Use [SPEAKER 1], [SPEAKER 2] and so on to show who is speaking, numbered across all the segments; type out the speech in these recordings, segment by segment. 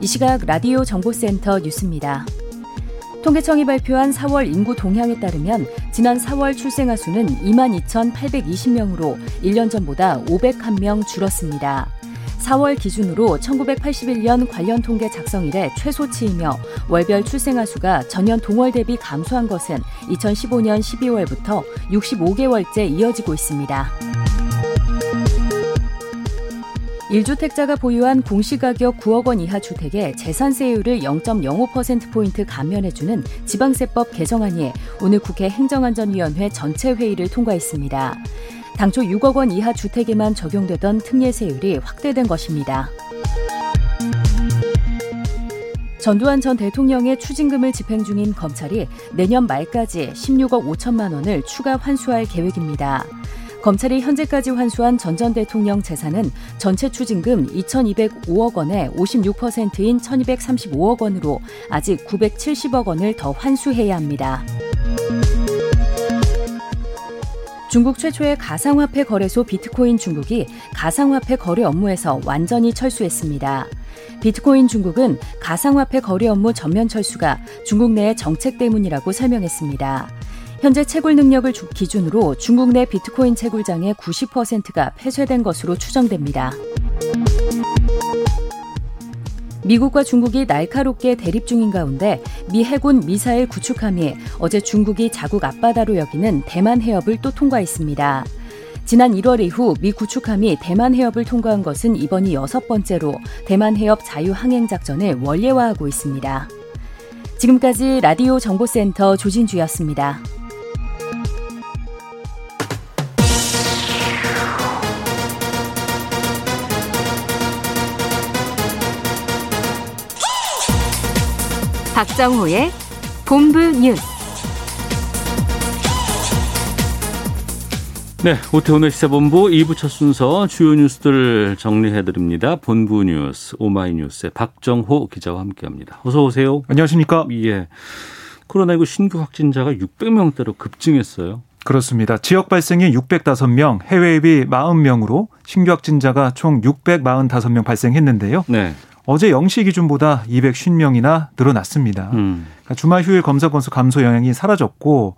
[SPEAKER 1] 이 시각 라디오 정보센터 뉴스입니다. 통계청이 발표한 4월 인구 동향에 따르면 지난 4월 출생아 수는 22,820명으로 1년 전보다 501명 줄었습니다. 4월 기준으로 1981년 관련 통계 작성 이래 최소치이며 월별 출생아 수가 전년 동월 대비 감소한 것은 2015년 12월부터 65개월째 이어지고 있습니다. 1주택자가 보유한 공시가격 9억 원 이하 주택에 재산세율을 0.05%포인트 감면해주는 지방세법 개정안이 오늘 국회 행정안전위원회 전체 회의를 통과했습니다. 당초 6억 원 이하 주택에만 적용되던 특례세율이 확대된 것입니다. 전두환 전 대통령의 추징금을 집행 중인 검찰이 내년 말까지 16억 5천만 원을 추가 환수할 계획입니다. 검찰이 현재까지 환수한 전 전 대통령 재산은 전체 추징금 2,205억 원의 56%인 1,235억 원으로 아직 970억 원을 더 환수해야 합니다. 중국 최초의 가상화폐 거래소 비트코인 중국이 가상화폐 거래 업무에서 완전히 철수했습니다. 비트코인 중국은 가상화폐 거래 업무 전면 철수가 중국 내의 정책 때문이라고 설명했습니다. 현재 채굴 능력을 기준으로 중국 내 비트코인 채굴장의 90%가 폐쇄된 것으로 추정됩니다. 미국과 중국이 날카롭게 대립 중인 가운데 미 해군 미사일 구축함이 어제 중국이 자국 앞바다로 여기는 대만 해협을 또 통과했습니다. 지난 1월 이후 미 구축함이 대만 해협을 통과한 것은 이번이 여섯 번째로 대만 해협 자유 항행 작전을 원례화하고 있습니다. 지금까지 라디오 정보센터 조진주였습니다.
[SPEAKER 2] 박정호의 본부 뉴스.
[SPEAKER 3] 네, 오태훈의 시사본부 2부 첫 순서 주요 뉴스들을 정리해드립니다. 본부 뉴스 오마이뉴스의 박정호 기자와 함께합니다. 어서 오세요.
[SPEAKER 4] 안녕하십니까?
[SPEAKER 3] 예. 코로나19 신규 확진자가 600명대로 급증했어요.
[SPEAKER 4] 그렇습니다. 지역 발생이 605명, 해외입이 40명으로 신규 확진자가 총 645명 발생했는데요.
[SPEAKER 3] 네.
[SPEAKER 4] 어제 0시 기준보다 250명이나 늘어났습니다.
[SPEAKER 3] 음.
[SPEAKER 4] 그러니까 주말 휴일 검사 건수 감소 영향이 사라졌고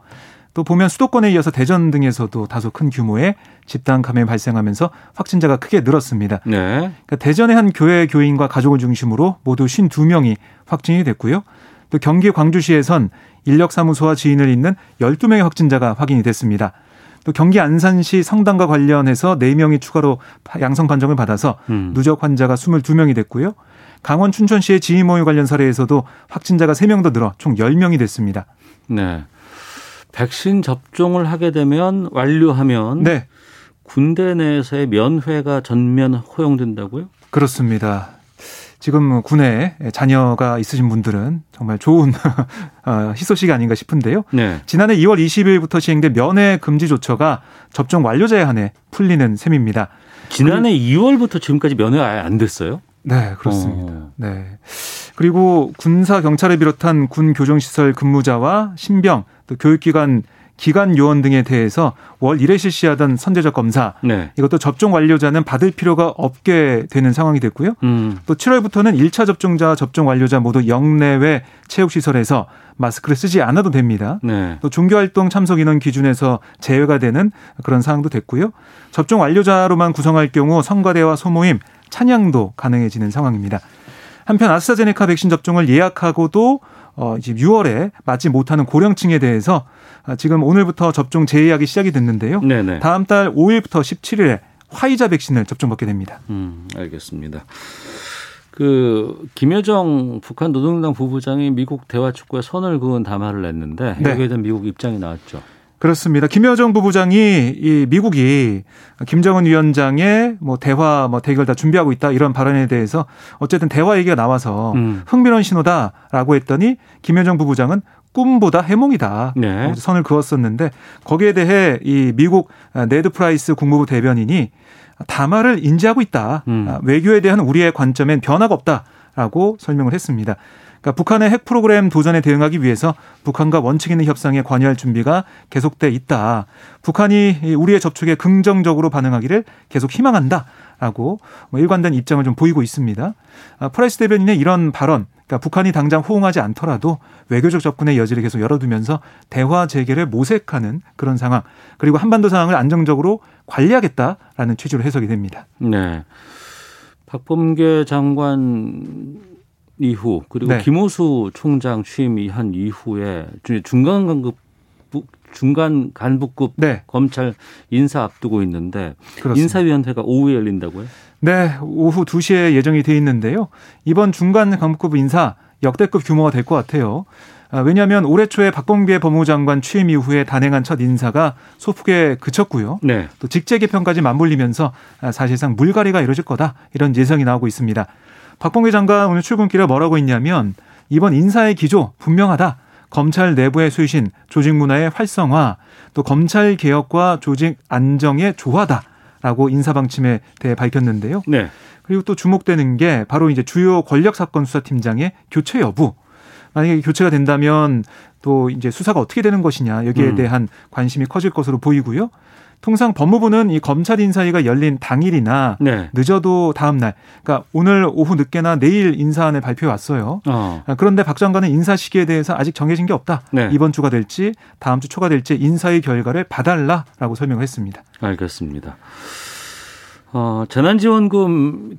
[SPEAKER 4] 또 보면 수도권에 이어서 대전 등에서도 다소 큰 규모의 집단 감염이 발생하면서 확진자가 크게 늘었습니다.
[SPEAKER 3] 네.
[SPEAKER 4] 그러니까 대전의 한 교회 교인과 가족을 중심으로 모두 52명이 확진이 됐고요. 또 경기 광주시에선 인력사무소와 지인을 잇는 12명의 확진자가 확인이 됐습니다. 또 경기 안산시 성당과 관련해서 4명이 추가로 양성 판정을 받아서
[SPEAKER 3] 음.
[SPEAKER 4] 누적 환자가 22명이 됐고요. 강원 춘천시의 지인 모임 관련 사례에서도 확진자가 3명 더 늘어 총 10명이 됐습니다.
[SPEAKER 3] 네. 백신 접종을 하게 되면 완료하면
[SPEAKER 4] 네,
[SPEAKER 3] 군대 내에서의 면회가 전면 허용된다고요?
[SPEAKER 4] 그렇습니다. 지금 군에 자녀가 있으신 분들은 정말 좋은 어, 희소식이 아닌가 싶은데요.
[SPEAKER 3] 네.
[SPEAKER 4] 지난해 2월 20일부터 시행된 면회 금지 조처가 접종 완료자에 한해 풀리는 셈입니다.
[SPEAKER 3] 지난해 2월부터 지금까지 면회가 아예 안 됐어요?
[SPEAKER 4] 네, 그렇습니다.
[SPEAKER 3] 어.
[SPEAKER 4] 네. 그리고 군사 경찰을 비롯한 군 교정시설 근무자와 신병 또 교육기관 기관 요원 등에 대해서 월 1회 실시하던 선제적 검사
[SPEAKER 3] 네.
[SPEAKER 4] 이것도 접종 완료자는 받을 필요가 없게 되는 상황이 됐고요.
[SPEAKER 3] 음.
[SPEAKER 4] 또 7월부터는 1차 접종자, 접종 완료자 모두 영내외 체육시설에서 마스크를 쓰지 않아도 됩니다.
[SPEAKER 3] 네.
[SPEAKER 4] 또 종교활동 참석 인원 기준에서 제외가 되는 그런 사항도 됐고요. 접종 완료자로만 구성할 경우 성가대와 소모임, 찬양도 가능해지는 상황입니다. 한편 아스트라제네카 백신 접종을 예약하고도 어, 이제 6월에 맞지 못하는 고령층에 대해서 아, 지금 오늘부터 접종 재예약이 시작이 됐는데요.
[SPEAKER 3] 네네.
[SPEAKER 4] 다음 달 5일부터 17일에 화이자 백신을 접종받게 됩니다.
[SPEAKER 3] 음, 알겠습니다. 그 김여정 북한 노동당 부부장이 미국 대화 촉구에 선을 그은 담화를 냈는데
[SPEAKER 4] 네.
[SPEAKER 3] 여기에 대한 미국 입장이 나왔죠.
[SPEAKER 4] 그렇습니다. 김여정 부부장이 이 미국이 김정은 위원장의 뭐 대화 뭐 대결 다 준비하고 있다 이런 발언에 대해서 어쨌든 대화 얘기가 나와서
[SPEAKER 3] 음.
[SPEAKER 4] 흥미로운 신호다라고 했더니 김여정 부부장은 꿈보다 해몽이다.
[SPEAKER 3] 네.
[SPEAKER 4] 선을 그었었는데 거기에 대해 이 미국 네드 프라이스 국무부 대변인이 담화를 인지하고 있다.
[SPEAKER 3] 음.
[SPEAKER 4] 아, 외교에 대한 우리의 관점엔 변화가 없다라고 설명을 했습니다. 그러니까 북한의 핵 프로그램 도전에 대응하기 위해서 북한과 원칙 있는 협상에 관여할 준비가 계속돼 있다. 북한이 우리의 접촉에 긍정적으로 반응하기를 계속 희망한다라고 뭐 일관된 입장을 좀 보이고 있습니다. 아, 프라이스 대변인의 이런 발언, 그러니까 북한이 당장 호응하지 않더라도 외교적 접근의 여지를 계속 열어두면서 대화 재개를 모색하는 그런 상황, 그리고 한반도 상황을 안정적으로 관리하겠다라는 취지로 해석이 됩니다.
[SPEAKER 3] 네. 박범계 장관 이후 그리고
[SPEAKER 4] 네.
[SPEAKER 3] 김호수 총장 취임한 이후에 중간 간급 중간 간부급
[SPEAKER 4] 네,
[SPEAKER 3] 검찰 인사 앞두고 있는데
[SPEAKER 4] 그렇습니다.
[SPEAKER 3] 인사위원회가 오후에 열린다고요?
[SPEAKER 4] 네, 오후 2시에 예정이 돼 있는데요. 이번 중간 간부급 인사 역대급 규모가 될 것 같아요. 아, 왜냐하면 올해 초에 박범계 법무부 장관 취임 이후에 단행한 첫 인사가 소폭에 그쳤고요.
[SPEAKER 3] 네.
[SPEAKER 4] 또 직제 개편까지 맞물리면서 아, 사실상 물갈이가 이루어질 거다 이런 예상이 나오고 있습니다. 박범계 장관 오늘 출근길에 뭐라고 했냐면 이번 인사의 기조 분명하다. 검찰 내부의 수신, 조직 문화의 활성화, 또 검찰 개혁과 조직 안정의 조화다 라고 인사 방침에 대해 밝혔는데요.
[SPEAKER 3] 네.
[SPEAKER 4] 그리고 또 주목되는 게 바로 이제 주요 권력 사건 수사팀장의 교체 여부. 만약에 교체가 된다면 또 이제 수사가 어떻게 되는 것이냐 여기에
[SPEAKER 3] 음.
[SPEAKER 4] 대한 관심이 커질 것으로 보이고요. 통상 법무부는 이 검찰 인사위가 열린 당일이나
[SPEAKER 3] 네.
[SPEAKER 4] 늦어도 다음 날, 그러니까 오늘 오후 늦게나 내일 인사안을 발표해 왔어요.
[SPEAKER 3] 어.
[SPEAKER 4] 아, 그런데 박 장관은 인사 시기에 대해서 아직 정해진 게 없다.
[SPEAKER 3] 네.
[SPEAKER 4] 이번 주가 될지 다음 주 초가 될지 인사의 결과를 봐달라라고 설명을 했습니다.
[SPEAKER 3] 알겠습니다. 어, 재난지원금에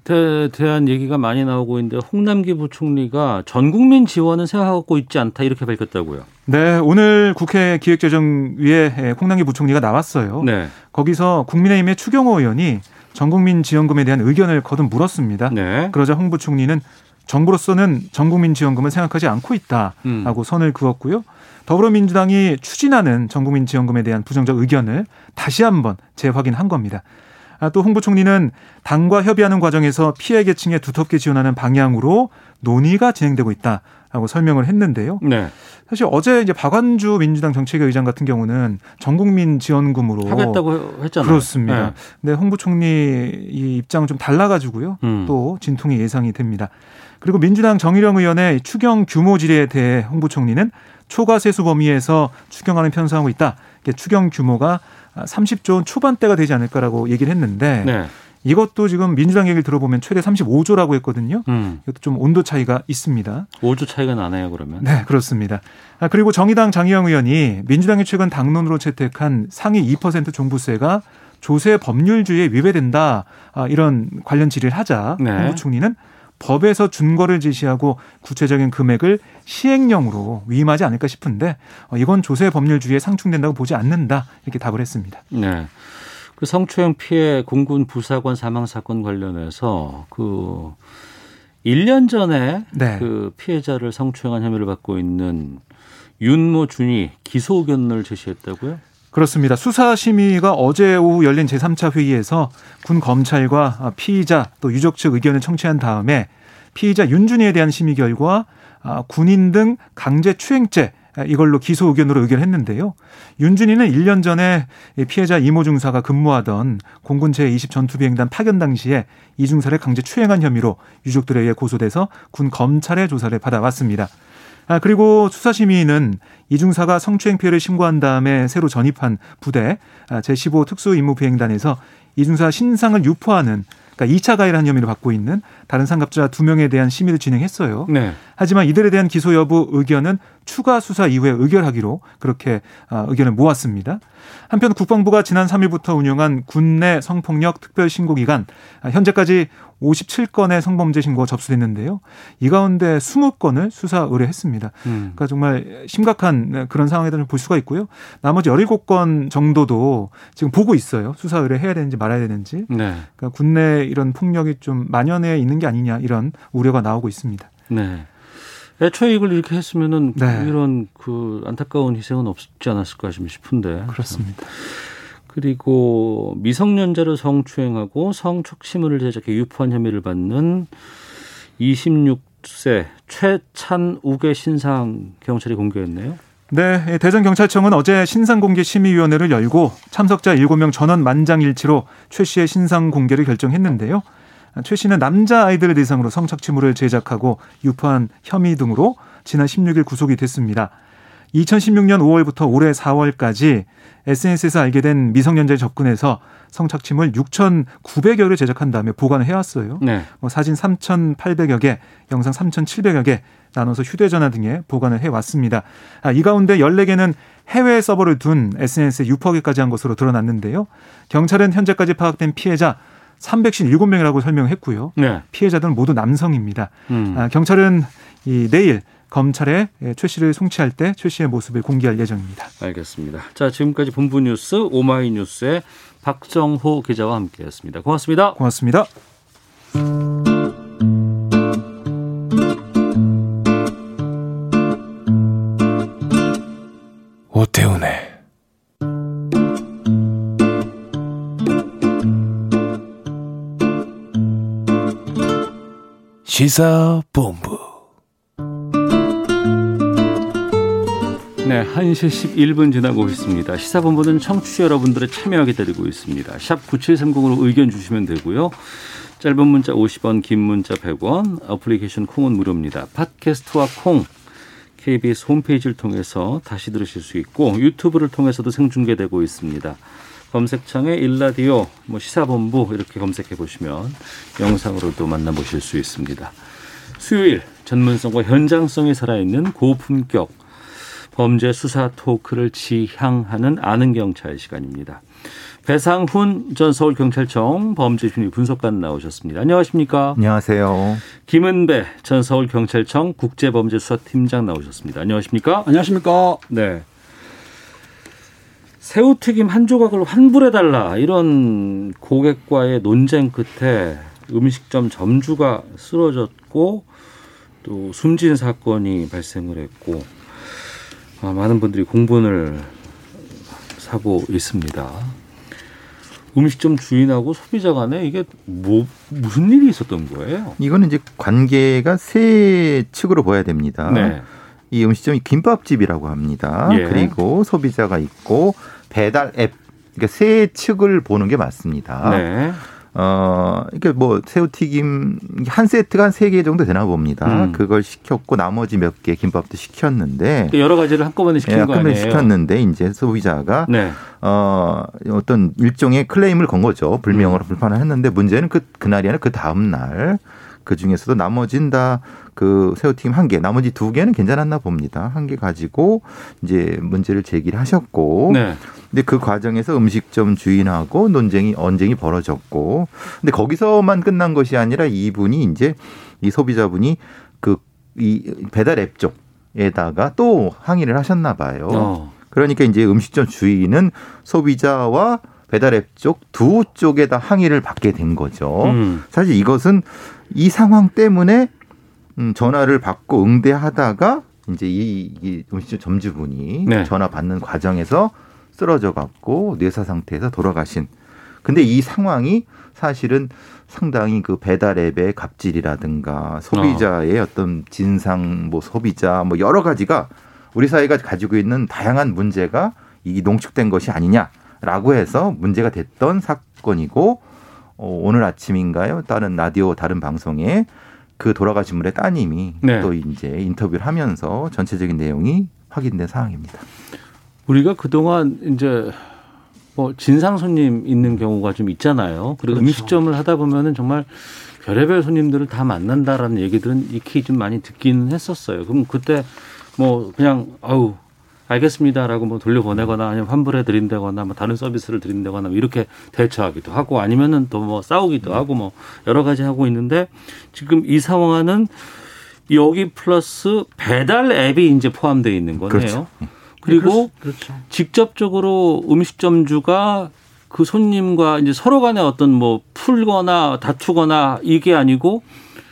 [SPEAKER 3] 대한 얘기가 많이 나오고 있는데 홍남기 부총리가 전 국민 지원은 생각하고 있지 않다 이렇게 밝혔다고요.
[SPEAKER 4] 네, 오늘 국회 기획재정위에 홍남기 부총리가 나왔어요.
[SPEAKER 3] 네.
[SPEAKER 4] 거기서 국민의힘의 추경호 의원이 전 국민 지원금에 대한 의견을 거듭 물었습니다.
[SPEAKER 3] 네.
[SPEAKER 4] 그러자 홍 부총리는 정부로서는 전 국민 지원금을 생각하지 않고 있다라고
[SPEAKER 3] 음.
[SPEAKER 4] 선을 그었고요. 더불어민주당이 추진하는 전 국민 지원금에 대한 부정적 의견을 다시 한번 재확인한 겁니다. 아, 또홍 부총리는 당과 협의하는 과정에서 피해 계층에 두텁게 지원하는 방향으로 논의가 진행되고 있다 라고 설명을 했는데요.
[SPEAKER 3] 네.
[SPEAKER 4] 사실 어제 이제 박완주 민주당 정책위 의장 같은 경우는 전국민 지원금으로
[SPEAKER 3] 하겠다고 했잖아요.
[SPEAKER 4] 그렇습니다.
[SPEAKER 3] 네.
[SPEAKER 4] 근데 홍 부총리 이 입장은 좀 달라가지고요.
[SPEAKER 3] 음.
[SPEAKER 4] 또 진통이 예상이 됩니다. 그리고 민주당 정일영 의원의 추경 규모 질의에 대해 홍 부총리는 초과 세수 범위에서 추경하는 편성하고 있다. 이게 추경 규모가 30조 원 초반대가 되지 않을까라고 얘기를 했는데
[SPEAKER 3] 네.
[SPEAKER 4] 이것도 지금 민주당 얘기를 들어보면 최대 35조라고 했거든요.
[SPEAKER 3] 음.
[SPEAKER 4] 이것도 좀 온도 차이가 있습니다.
[SPEAKER 3] 5조 차이가 나네요, 그러면.
[SPEAKER 4] 네, 그렇습니다. 아, 그리고 정의당 장희영 의원이 민주당이 최근 당론으로 채택한 상위 2% 종부세가 조세 법률주의에 위배된다. 아, 이런 관련 질의를 하자
[SPEAKER 3] 네.
[SPEAKER 4] 홍 부총리는 법에서 준거를 제시하고 구체적인 금액을 시행령으로 위임하지 않을까 싶은데 어, 이건 조세 법률주의에 상충된다고 보지 않는다. 이렇게 답을 했습니다.
[SPEAKER 3] 네. 그 성추행 피해 공군 부사관 사망 사건 관련해서 그 1년 전에
[SPEAKER 4] 네.
[SPEAKER 3] 그 피해자를 성추행한 혐의를 받고 있는 윤모 준이 기소 의견을 제시했다고요?
[SPEAKER 4] 그렇습니다. 수사심의가 어제 오후 열린 제3차 회의에서 군 검찰과 피의자 또 유족 측 의견을 청취한 다음에 피의자 윤준이에 대한 심의 결과 아, 군인 등 강제 추행죄 이걸로 기소 의견으로 의결했는데요. 윤준이는 1년 전에 피해자 이모 중사가 근무하던 공군 제20 전투비행단 파견 당시에 이 중사를 강제 추행한 혐의로 유족들에 의해 고소돼서 군 검찰의 조사를 받아왔습니다. 아, 그리고 수사심의는 이중사가 성추행 피해를 신고한 다음에 새로 전입한 부대 아, 제15 특수임무비행단에서 이중사 신상을 유포하는 그러니까 2차 가해라는 혐의를 받고 있는 다른 상급자 2명에 대한 심의를 진행했어요.
[SPEAKER 3] 네.
[SPEAKER 4] 하지만 이들에 대한 기소 여부 의견은 추가 수사 이후에 의결하기로 그렇게 아, 의견을 모았습니다. 한편 국방부가 지난 3일부터 운영한 군내 성폭력 특별 신고 기간 아, 현재까지 57건의 성범죄 신고가 접수됐는데요. 이 가운데 20건을 수사 의뢰했습니다.
[SPEAKER 3] 음.
[SPEAKER 4] 그러니까 정말 심각한 그런 상황에 대해서 볼 수가 있고요. 나머지 17건 정도도 지금 보고 있어요. 수사 의뢰해야 되는지 말아야 되는지.
[SPEAKER 3] 네.
[SPEAKER 4] 그러니까 군내 이런 폭력이 좀 만연해 있는 게 아니냐 이런 우려가 나오고 있습니다.
[SPEAKER 3] 네. 애초에 이걸 이렇게 했으면은
[SPEAKER 4] 네.
[SPEAKER 3] 이런 그 안타까운 희생은 없지 않았을까 좀 싶은데.
[SPEAKER 4] 그렇습니다.
[SPEAKER 3] 그리고 미성년자를 성추행하고 성촉심을 제작해 유포한 혐의를 받는 26세 최찬욱의 신상 경찰이 공개했네요.
[SPEAKER 4] 네, 예, 대전경찰청은 어제 신상공개심의위원회를 열고 참석자 7명 전원 만장일치로 최 씨의 신상 공개를 결정했는데요. 최 씨는 남자 아이들을 대상으로 성착취물을 제작하고 유포한 혐의 등으로 지난 16일 구속이 됐습니다. 2016년 5월부터 올해 4월까지 SNS에서 알게 된 미성년자에 접근해서 성착취물 6,900여를 제작한 다음에 보관을 해왔어요.
[SPEAKER 3] 네.
[SPEAKER 4] 뭐 사진 3,800여 개, 영상 3,700여 개 나눠서 휴대전화 등에 보관을 해왔습니다. 아, 이 가운데 14개는 해외 서버를 둔 SNS에 유포하기까지 한 것으로 드러났는데요. 경찰은 현재까지 파악된 피해자 317명이라고 설명했고요.
[SPEAKER 3] 네.
[SPEAKER 4] 피해자들은 모두 남성입니다.
[SPEAKER 3] 음.
[SPEAKER 4] 아, 경찰은 이 내일 검찰에 최 씨를 송치할 때 최 씨의 모습을 공개할 예정입니다.
[SPEAKER 3] 알겠습니다. 자, 지금까지 본부 뉴스 오마이뉴스의 박정호 기자와 함께했습니다. 고맙습니다.
[SPEAKER 4] 고맙습니다.
[SPEAKER 5] 오태훈의 시사본부
[SPEAKER 3] 네, 1시 11분 지나고 있습니다. 시사본부는 청취자 여러분들의 참여 기다리고 있습니다. 샵 9730으로 의견 주시면 되고요. 짧은 문자 50원, 긴 문자 100원, 어플리케이션 콩은 무료입니다. 팟캐스트와 콩, KBS 홈페이지를 통해서 다시 들으실 수 있고 유튜브를 통해서도 생중계되고 있습니다. 검색창에 일라디오, 뭐 시사본부 이렇게 검색해 보시면 영상으로도 만나보실 수 있습니다. 수요일 전문성과 현장성이 살아있는 고품격 범죄 수사 토크를 지향하는 아는 경찰 시간입니다. 배상훈 전 서울경찰청 범죄심리 분석관 나오셨습니다. 안녕하십니까?
[SPEAKER 6] 안녕하세요.
[SPEAKER 3] 김은배 전 서울경찰청 국제범죄수사팀장 나오셨습니다. 안녕하십니까?
[SPEAKER 5] 안녕하십니까
[SPEAKER 3] 네. 새우튀김 한 조각을 환불해달라 이런 고객과의 논쟁 끝에 음식점 점주가 쓰러졌고 또 숨진 사건이 발생을 했고 아, 많은 분들이 공분을 사고 있습니다. 음식점 주인하고 소비자 간에 이게 뭐 무슨 일이 있었던 거예요?
[SPEAKER 6] 이거는 이제 관계가 세 측으로 보야 됩니다.
[SPEAKER 3] 네.
[SPEAKER 6] 이 음식점이 김밥집이라고 합니다.
[SPEAKER 3] 예.
[SPEAKER 6] 그리고 소비자가 있고 배달 앱 그러니까 세 측을 보는 게 맞습니다.
[SPEAKER 3] 네.
[SPEAKER 6] 어, 이게 뭐 새우튀김 한 세트가 한 세 개 정도 되나 봅니다.
[SPEAKER 3] 음.
[SPEAKER 6] 그걸 시켰고 나머지 몇 개 김밥도 시켰는데
[SPEAKER 3] 여러 가지를 한꺼번에 시킨
[SPEAKER 6] 예,
[SPEAKER 3] 거
[SPEAKER 6] 한꺼번에? 시켰는데 이제 소비자가
[SPEAKER 3] 네.
[SPEAKER 6] 어, 어떤 일종의 클레임을 건 거죠. 불명으로 불판을 했는데 문제는 그, 그날이 아니라 그 다음 날 그 중에서도 나머진 다 그 새우튀김 한 개, 나머지 두 개는 괜찮았나 봅니다. 한 개 가지고 이제 문제를 제기를 하셨고.
[SPEAKER 3] 네.
[SPEAKER 6] 근데 그 과정에서 음식점 주인하고 논쟁이, 언쟁이 벌어졌고. 근데 거기서만 끝난 것이 아니라 이분이 이제 이 소비자분이 그 이 배달 앱 쪽에다가 또 항의를 하셨나 봐요.
[SPEAKER 3] 어.
[SPEAKER 6] 그러니까 이제 음식점 주인은 소비자와 배달앱 쪽 두 쪽에 다 항의를 받게 된 거죠.
[SPEAKER 3] 음.
[SPEAKER 6] 사실 이것은 이 상황 때문에 음, 전화를 받고 응대하다가 이제 이, 이 음식점 점주분이
[SPEAKER 3] 네.
[SPEAKER 6] 전화 받는 과정에서 쓰러져 갖고 뇌사 상태에서 돌아가신. 근데 이 상황이 사실은 상당히 그 배달 앱의 갑질이라든가 소비자의 어. 떤 진상 뭐 소비자 뭐 여러 가지가 우리 사회가 가지고 있는 다양한 문제가 이 농축된 것이 아니냐라고 해서 문제가 됐던 사건이고 어, 오늘 아침인가요? 다른 라디오 다른 방송에 그 돌아가신 분의 따님이
[SPEAKER 3] 네.
[SPEAKER 6] 또 이제 인터뷰를 하면서 전체적인 내용이 확인된 상황입니다.
[SPEAKER 3] 우리가 그동안 이제 뭐 진상 손님 있는 경우가 좀 있잖아요. 그리고
[SPEAKER 4] 그렇죠.
[SPEAKER 3] 음식점을 하다 보면은 정말 별의별 손님들을 다 만난다라는 얘기들은 익히 좀 많이 듣기는 했었어요. 그럼 그때 뭐 그냥 아우 알겠습니다라고 뭐 돌려보내거나 아니면 환불해 드린다거나 뭐 다른 서비스를 드린다거나 뭐 이렇게 대처하기도 하고 아니면은 또 뭐 싸우기도 하고 뭐 여러 가지 하고 있는데 지금 이 상황은 여기 플러스 배달 앱이 이제 포함되어 있는 거네요.
[SPEAKER 6] 그렇죠.
[SPEAKER 3] 그리고
[SPEAKER 4] 그렇죠.
[SPEAKER 3] 직접적으로 음식점주가 그 손님과 이제 서로 간에 어떤 뭐 풀거나 다투거나 이게 아니고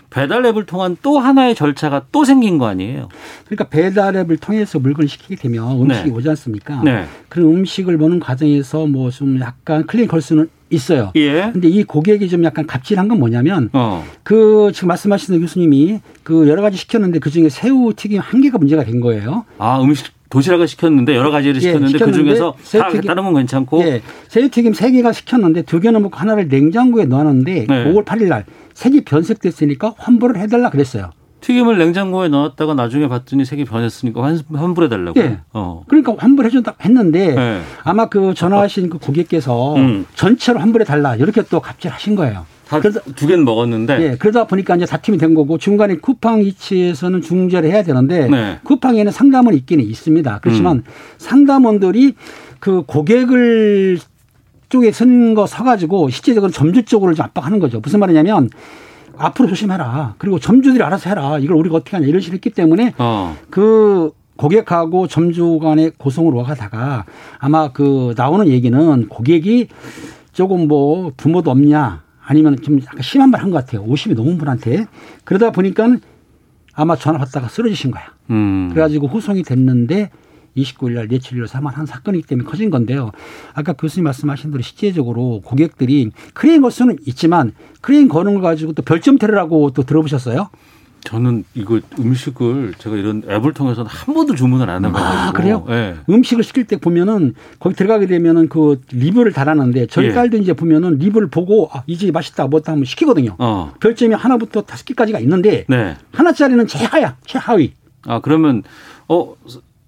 [SPEAKER 3] 배달 앱을 통한 또 하나의 절차가 또 생긴 거 아니에요?
[SPEAKER 7] 그러니까 배달 앱을 통해서 물건을 시키게 되면 음식이
[SPEAKER 3] 네.
[SPEAKER 7] 오지 않습니까?
[SPEAKER 3] 네.
[SPEAKER 7] 그런 음식을 보는 과정에서 뭐 좀 약간 클레임 걸 수는 있어요.
[SPEAKER 3] 예.
[SPEAKER 7] 근데 이 고객이 좀 약간 갑질한 건 뭐냐면
[SPEAKER 3] 어.
[SPEAKER 7] 그 지금 말씀하신 교수님이 그 여러 가지 시켰는데 그 중에 새우 튀김 한 개가 문제가 된 거예요.
[SPEAKER 3] 아, 음식 도시락을 시켰는데 여러 가지를
[SPEAKER 7] 예,
[SPEAKER 3] 시켰는데 그
[SPEAKER 7] 시켰는데
[SPEAKER 3] 중에서 다
[SPEAKER 7] 새우튀김-
[SPEAKER 3] 다른 건 괜찮고
[SPEAKER 7] 예. 새우튀김 세 개가 시켰는데 두 개는 먹고 하나를 냉장고에 넣어놨는데
[SPEAKER 3] 네.
[SPEAKER 7] 5월 8일 날 색이 변색됐으니까 환불을 해달라 그랬어요.
[SPEAKER 3] 튀김을 냉장고에 넣었다가 나중에 봤더니 색이 변했으니까 환, 환불해 달라고.
[SPEAKER 7] 예.
[SPEAKER 3] 어.
[SPEAKER 7] 그러니까 환불해 준다 했는데
[SPEAKER 3] 네.
[SPEAKER 7] 아마 그 전화하신 그 고객께서
[SPEAKER 3] 음.
[SPEAKER 7] 전체로 환불해 달라 이렇게 또 갑질하신 거예요. 그러다,
[SPEAKER 3] 다두 개는 먹었는데
[SPEAKER 7] 예, 그러다 보니까 이제 다툼이 된 거고 중간에 쿠팡 이치에서는 중재를 해야 되는데
[SPEAKER 3] 네.
[SPEAKER 7] 쿠팡에는 상담원이 있기는 있습니다. 그렇지만 상담원들이 그 고객을 쪽에 선 거 서가지고 실제적으로 점주 쪽으로 좀 압박하는 거죠. 무슨 말이냐면 앞으로 조심해라. 그리고 점주들이 알아서 해라. 이걸 우리가 어떻게 하냐 이런 식으로 했기 때문에
[SPEAKER 3] 어.
[SPEAKER 7] 그 고객하고 점주 간의 고성을 와가다가 아마 그 나오는 얘기는 고객이 조금 뭐 부모도 없냐 아니면 좀 약간 심한 말 한 것 같아요. 50이 넘은 분한테. 그러다 보니까 아마 전화 받다가 쓰러지신 거야.
[SPEAKER 3] 음.
[SPEAKER 7] 그래가지고 후송이 됐는데 29일 날 뇌출혈로 사망 한 사건이기 때문에 커진 건데요. 아까 교수님 말씀하신 대로 실제적으로 고객들이 클레임 걸 수는 있지만 클레임 거는 걸 가지고 또 별점 테러라고 또 들어보셨어요?
[SPEAKER 3] 저는 이거 음식을 제가 이런 앱을 통해서 한 번도 주문을 안 해봐가지고.
[SPEAKER 7] 아, 그래요?
[SPEAKER 3] 예.
[SPEAKER 7] 음식을 시킬 때 보면은 거기 들어가게 되면은 그 리뷰를 달았는데 저희
[SPEAKER 3] 예.
[SPEAKER 7] 딸도 이제 보면은 리뷰를 보고 아, 이 집이 맛있다 뭐다 하면 시키거든요.
[SPEAKER 3] 어.
[SPEAKER 7] 별점이 하나부터 다섯 개까지가 있는데
[SPEAKER 3] 네.
[SPEAKER 7] 하나짜리는 최하야, 최하위.
[SPEAKER 3] 아 그러면 어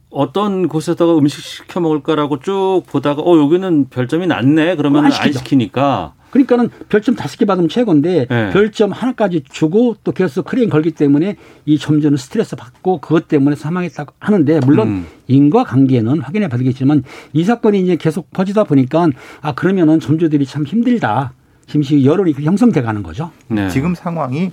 [SPEAKER 3] 어떤 곳에다가 음식 시켜 먹을까라고 쭉 보다가 어 여기는 별점이 낮네 그러면
[SPEAKER 7] 안
[SPEAKER 3] 안
[SPEAKER 7] 시키죠.
[SPEAKER 3] 시키니까
[SPEAKER 7] 그러니까는 별점 다섯 개 받으면 최고인데
[SPEAKER 3] 네.
[SPEAKER 7] 별점 하나까지 주고 또 계속 클레임 걸기 때문에 이 점주는 스트레스 받고 그것 때문에 사망했다고 하는데 물론
[SPEAKER 3] 음.
[SPEAKER 7] 인과 관계는 확인해 봐야겠지만 이 사건이 이제 계속 퍼지다 보니까 아 그러면은 점주들이 참 힘들다. 심시 여론이 그렇게 형성돼 가는 거죠.
[SPEAKER 3] 네.
[SPEAKER 6] 지금 상황이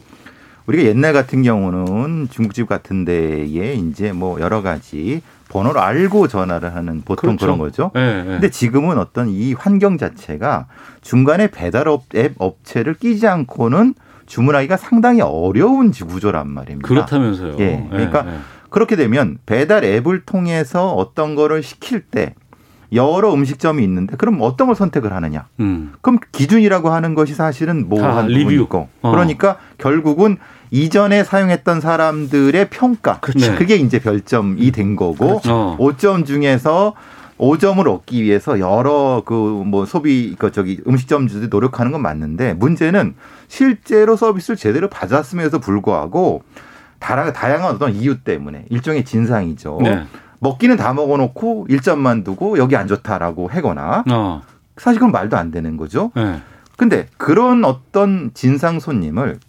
[SPEAKER 6] 우리가 옛날 같은 경우는 중국집 같은 데에 이제 뭐 여러 가지 번호를 알고 전화를 하는 보통
[SPEAKER 3] 그렇죠.
[SPEAKER 6] 그런 거죠.
[SPEAKER 3] 예, 예.
[SPEAKER 6] 근데 지금은 어떤 이 환경 자체가 중간에 배달업 앱 업체를 끼지 않고는 주문하기가 상당히 어려운 구조란 말입니다.
[SPEAKER 3] 그렇다면서요.
[SPEAKER 6] 예. 그러니까
[SPEAKER 3] 예, 예.
[SPEAKER 6] 그렇게 되면 배달 앱을 통해서 어떤 거를 시킬 때 여러 음식점이 있는데 그럼 어떤 걸 선택을 하느냐?
[SPEAKER 3] 음.
[SPEAKER 6] 그럼 기준이라고 하는 것이 사실은 모호한
[SPEAKER 3] 다 리뷰.
[SPEAKER 6] 부분이고
[SPEAKER 3] 어.
[SPEAKER 6] 그러니까 결국은 이전에 사용했던 사람들의 평가
[SPEAKER 3] 그렇죠.
[SPEAKER 6] 그게 이제 별점이 된 거고
[SPEAKER 3] 어.
[SPEAKER 6] 5점 중에서 5점을 얻기 위해서 여러 그 뭐 소비 그 저기 음식점주들이 노력하는 건 맞는데 문제는 실제로 서비스를 제대로 받았음에도 불구하고 다양한 어떤 이유 때문에 일종의 진상이죠.
[SPEAKER 3] 네.
[SPEAKER 6] 먹기는 다 먹어놓고 1점만 두고 여기 안 좋다라고 하거나
[SPEAKER 3] 어.
[SPEAKER 6] 사실 그건 말도 안 되는 거죠.
[SPEAKER 3] 예.
[SPEAKER 6] 근데 그런 어떤 진상 손님을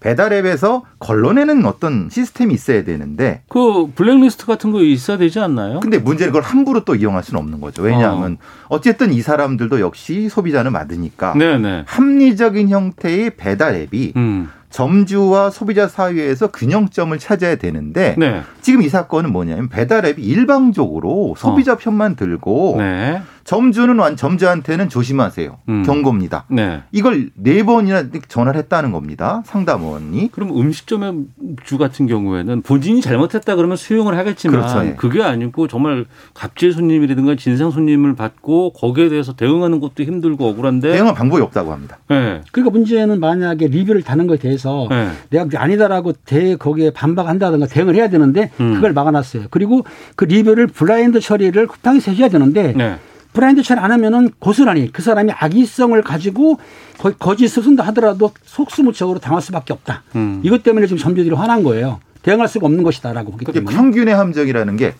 [SPEAKER 6] 배달앱에서 걸러내는 어떤 시스템이 있어야 되는데
[SPEAKER 3] 그 블랙리스트 같은 거 있어야 되지 않나요?
[SPEAKER 6] 근데 문제는 그걸 함부로 또 이용할 수는 없는 거죠. 왜냐하면 어. 쨌든이 사람들도 역시 소비자는 맞으니까
[SPEAKER 3] 네, 네.
[SPEAKER 6] 합리적인 형태의 배달 앱이
[SPEAKER 3] 음.
[SPEAKER 6] 점주와 소비자 사이에서 균형점을 찾아야 되는데
[SPEAKER 3] 네.
[SPEAKER 6] 지금 이 사건은 뭐냐면 배달 앱이 일방적으로 소비자 편만 들고
[SPEAKER 3] 네.
[SPEAKER 6] 점주는 완 점주한테는 조심하세요.
[SPEAKER 3] 음.
[SPEAKER 6] 경고입니다.
[SPEAKER 3] 네.
[SPEAKER 6] 이걸 네 번이나 전화를 했다는 겁니다. 상담원이.
[SPEAKER 3] 그럼 음식점의 주 같은 경우에는 본인이 잘못했다 그러면 수용을 하겠지만
[SPEAKER 6] 그렇죠, 예.
[SPEAKER 3] 그게 아니고 정말 갑질 손님이라든가 진상 손님을 받고 거기에 대해서 대응하는 것도 힘들고 억울한데
[SPEAKER 6] 대응할 방법이 없다고 합니다.
[SPEAKER 3] 네.
[SPEAKER 7] 그러니까 문제는 만약에 리뷰를 다는 거에 대해서
[SPEAKER 3] 네.
[SPEAKER 7] 내가 그게 아니다라고 대 거기에 반박한다든가 대응을 해야 되는데
[SPEAKER 3] 음.
[SPEAKER 7] 그걸 막아놨어요. 그리고 그 리뷰를 블라인드 처리를 쿠팡에서 해줘야 되는데
[SPEAKER 3] 네.
[SPEAKER 7] 블라인드 처리 안 하면은 고스란히 그 사람이 악의성을 가지고 거- 거짓을 쓴다 하더라도 속수무책으로 당할 수밖에 없다.
[SPEAKER 3] 음.
[SPEAKER 7] 이것 때문에 지금 점주들이 화난 거예요. 대응할 수가 없는 것이다라고 보기 때문에.
[SPEAKER 6] 평균의 함정이라는 게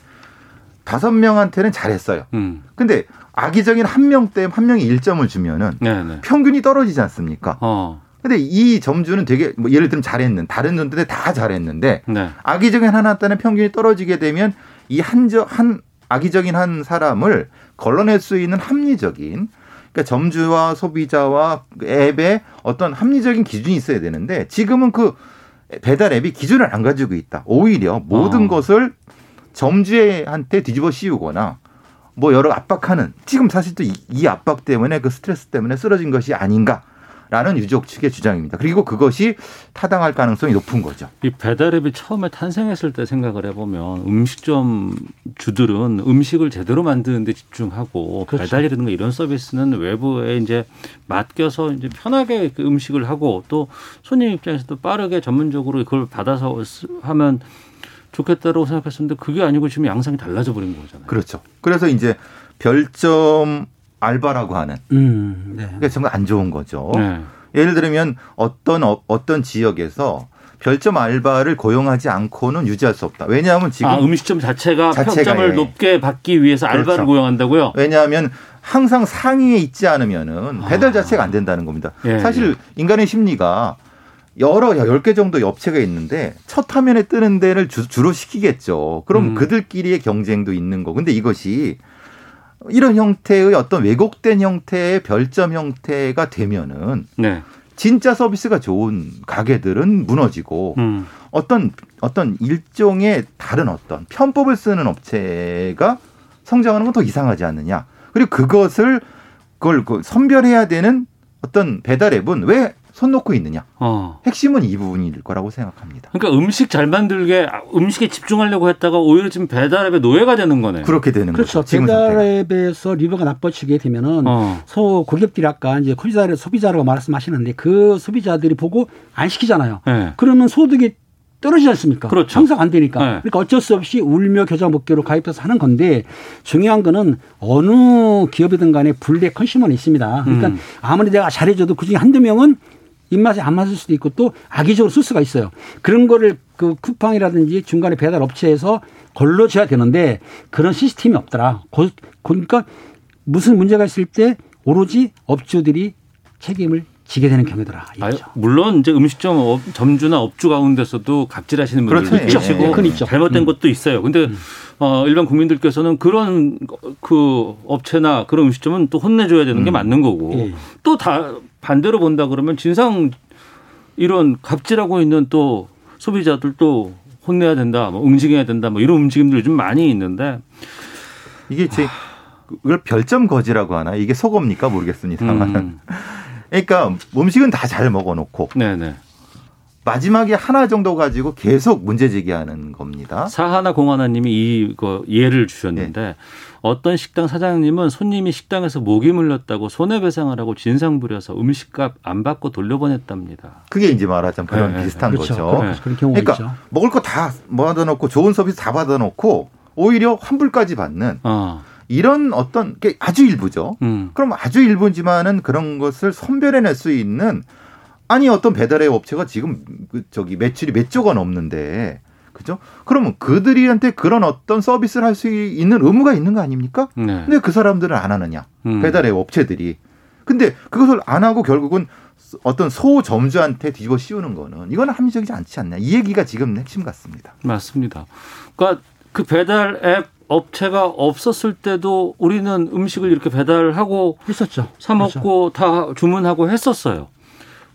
[SPEAKER 6] 다섯 명한테는 잘했어요.
[SPEAKER 3] 음.
[SPEAKER 6] 근데 악의적인 한 명 때문에 한 명이 1점을 주면은
[SPEAKER 3] 네, 네.
[SPEAKER 6] 평균이 떨어지지 않습니까?
[SPEAKER 3] 어.
[SPEAKER 6] 근데 이 점주는 되게 뭐 예를 들면 잘했는 다른 점들은 다 잘했는데
[SPEAKER 3] 네.
[SPEAKER 6] 악의적인 하나 때는 평균이 떨어지게 되면 이 한저 한 악의적인 한 사람을 걸러낼 수 있는 합리적인 그러니까 점주와 소비자와 그 앱에 어떤 합리적인 기준이 있어야 되는데 지금은 그 배달 앱이 기준을 안 가지고 있다. 오히려 모든
[SPEAKER 3] 어.
[SPEAKER 6] 것을 점주한테 뒤집어 씌우거나 뭐 여러 압박하는 지금 사실 또이 압박 때문에 그 스트레스 때문에 쓰러진 것이 아닌가 라는 유족 측의 주장입니다. 그리고 그것이 타당할 가능성이 높은 거죠.
[SPEAKER 3] 이 배달앱이 처음에 탄생했을 때 생각을 해보면 음식점 주들은 음식을 제대로 만드는데 집중하고
[SPEAKER 7] 그렇죠.
[SPEAKER 3] 배달이라든가 이런 서비스는 외부에 이제 맡겨서 이제 편하게 그 음식을 하고 또 손님 입장에서도 빠르게 전문적으로 그걸 받아서 쓰- 하면 좋겠다고 생각했었는데 그게 아니고 지금 양상이 달라져 버린 거잖아요.
[SPEAKER 6] 그렇죠. 그래서 이제 별점 알바라고 하는
[SPEAKER 7] 음, 네.
[SPEAKER 6] 그게 정말 안 좋은 거죠.
[SPEAKER 3] 네.
[SPEAKER 6] 예를 들면 어떤 어, 어떤 지역에서 별점 알바를 고용하지 않고는 유지할 수 없다. 왜냐하면 지금
[SPEAKER 3] 아 음식점 자체가,
[SPEAKER 6] 자체가,
[SPEAKER 3] 평점을
[SPEAKER 6] 예.
[SPEAKER 3] 높게 받기 위해서 알바를
[SPEAKER 6] 그렇죠.
[SPEAKER 3] 고용한다고요?
[SPEAKER 6] 왜냐하면 항상 상위에 있지 않으면은 배달
[SPEAKER 3] 아.
[SPEAKER 6] 자체가 안 된다는 겁니다.
[SPEAKER 3] 예,
[SPEAKER 6] 사실 인간의 심리가 여러 열 개 정도 업체가 있는데 첫 화면에 뜨는 데를 주, 주로 시키겠죠. 그럼
[SPEAKER 3] 음.
[SPEAKER 6] 그들끼리의 경쟁도 있는 거. 근데 이것이 이런 형태의 어떤 왜곡된 형태의 별점 형태가 되면은
[SPEAKER 3] 네.
[SPEAKER 6] 진짜 서비스가 좋은 가게들은 무너지고
[SPEAKER 3] 음.
[SPEAKER 6] 어떤 어떤 일종의 다른 어떤 편법을 쓰는 업체가 성장하는 건 더 이상하지 않느냐. 그리고 그것을 그걸 그 선별해야 되는 어떤 배달 앱은 왜 손 놓고 있느냐.
[SPEAKER 3] 어.
[SPEAKER 6] 핵심은 이 부분일 거라고 생각합니다.
[SPEAKER 3] 그러니까 음식 잘 만들게 아, 음식에 집중하려고 했다가 오히려 지금 배달앱의 노예가 되는 거네.
[SPEAKER 6] 그렇게 되는
[SPEAKER 7] 그렇죠.
[SPEAKER 6] 거죠.
[SPEAKER 7] 배달앱에서 리뷰가 나빠지게 되면은
[SPEAKER 3] 어.
[SPEAKER 7] 소 고객들이 아까 이제 소비자를 소비자라고 말씀하시는데 그 소비자들이 보고 안 시키잖아요.
[SPEAKER 3] 네.
[SPEAKER 7] 그러면 소득이 떨어지지 않습니까?
[SPEAKER 3] 그렇죠.
[SPEAKER 7] 장사가 안 되니까.
[SPEAKER 3] 네.
[SPEAKER 7] 그러니까 어쩔 수 없이 울며 겨자 먹기로 가입해서 하는 건데 중요한 거는 어느 기업이든 간에 불리의 컨슈머는 있습니다. 그러니까
[SPEAKER 3] 음.
[SPEAKER 7] 아무리 내가 잘해줘도 그중에 한두 명은 입맛에 안 맞을 수도 있고 또 악의적으로 쓸 수가 있어요. 그런 거를 그 쿠팡이라든지 중간에 배달 업체에서 걸러줘야 되는데 그런 시스템이 없더라. 고- 그러니까 무슨 문제가 있을 때 오로지 업주들이 책임을 지게 되는 경우더라.
[SPEAKER 3] 아,
[SPEAKER 7] 이거죠.
[SPEAKER 3] 물론 이제 음식점 업, 점주나 업주 가운데서도 갑질하시는 분들도
[SPEAKER 6] 그렇죠.
[SPEAKER 3] 있죠.
[SPEAKER 6] 있죠.
[SPEAKER 7] 예, 있죠.
[SPEAKER 3] 잘못된
[SPEAKER 7] 음.
[SPEAKER 3] 것도 있어요. 근데 어, 일반 국민들께서는 그런 그 업체나 그런 음식점은 또 혼내줘야 되는 게 맞는 거고
[SPEAKER 7] 예.
[SPEAKER 3] 또다 반대로 본다 그러면 진상 이런 갑질하고 있는 또 소비자들도 혼내야 된다, 뭐 응징해야 된다, 뭐 이런 움직임들 요즘 많이 있는데
[SPEAKER 6] 이게 제 그걸 별점 거지라고 하나 이게 속어입니까 모르겠습니다만.
[SPEAKER 3] 음,
[SPEAKER 6] 그러니까 음식은 다 잘 먹어놓고
[SPEAKER 3] 네네
[SPEAKER 6] 마지막에 하나 정도 가지고 계속 문제 제기하는 겁니다.
[SPEAKER 3] 사하나 공하나님이 이거 예를 주셨는데 어떤 식당 사장님은 손님이 식당에서 모기 물렸다고 손해배상을 하고 진상 부려서 음식값 안 받고 돌려보냈답니다.
[SPEAKER 6] 그게 이제 말하자면 그런
[SPEAKER 3] 네, 네,
[SPEAKER 6] 비슷한
[SPEAKER 7] 그렇죠.
[SPEAKER 6] 거죠.
[SPEAKER 7] 그런, 그런 경우가
[SPEAKER 6] 그러니까
[SPEAKER 7] 있죠.
[SPEAKER 6] 먹을 거 다 받아놓고 좋은 서비스 다 받아놓고 오히려 환불까지 받는
[SPEAKER 3] 어,
[SPEAKER 6] 이런 어떤 게 아주 일부죠.
[SPEAKER 3] 음,
[SPEAKER 6] 그럼 아주 일부지만은 그런 것을 선별해낼 수 있는 아니 어떤 배달의 업체가 지금 그 저기 매출이 몇 조가 넘는데 그죠? 그러면 그들이한테 그런 어떤 서비스를 할 수 있는 의무가 있는 거 아닙니까?
[SPEAKER 3] 네.
[SPEAKER 6] 근데 그 사람들은 안 하느냐?
[SPEAKER 3] 음.
[SPEAKER 6] 배달의 업체들이. 근데 그것을 안 하고 결국은 어떤 소점주한테 뒤집어 씌우는 거는 이거는 합리적이지 않지 않냐. 이 얘기가 지금 핵심 같습니다.
[SPEAKER 3] 맞습니다. 그러니까 그 배달 앱 업체가 없었을 때도 우리는 음식을 이렇게 배달하고
[SPEAKER 7] 했었죠.
[SPEAKER 3] 사 먹고 다 주문하고 했었어요.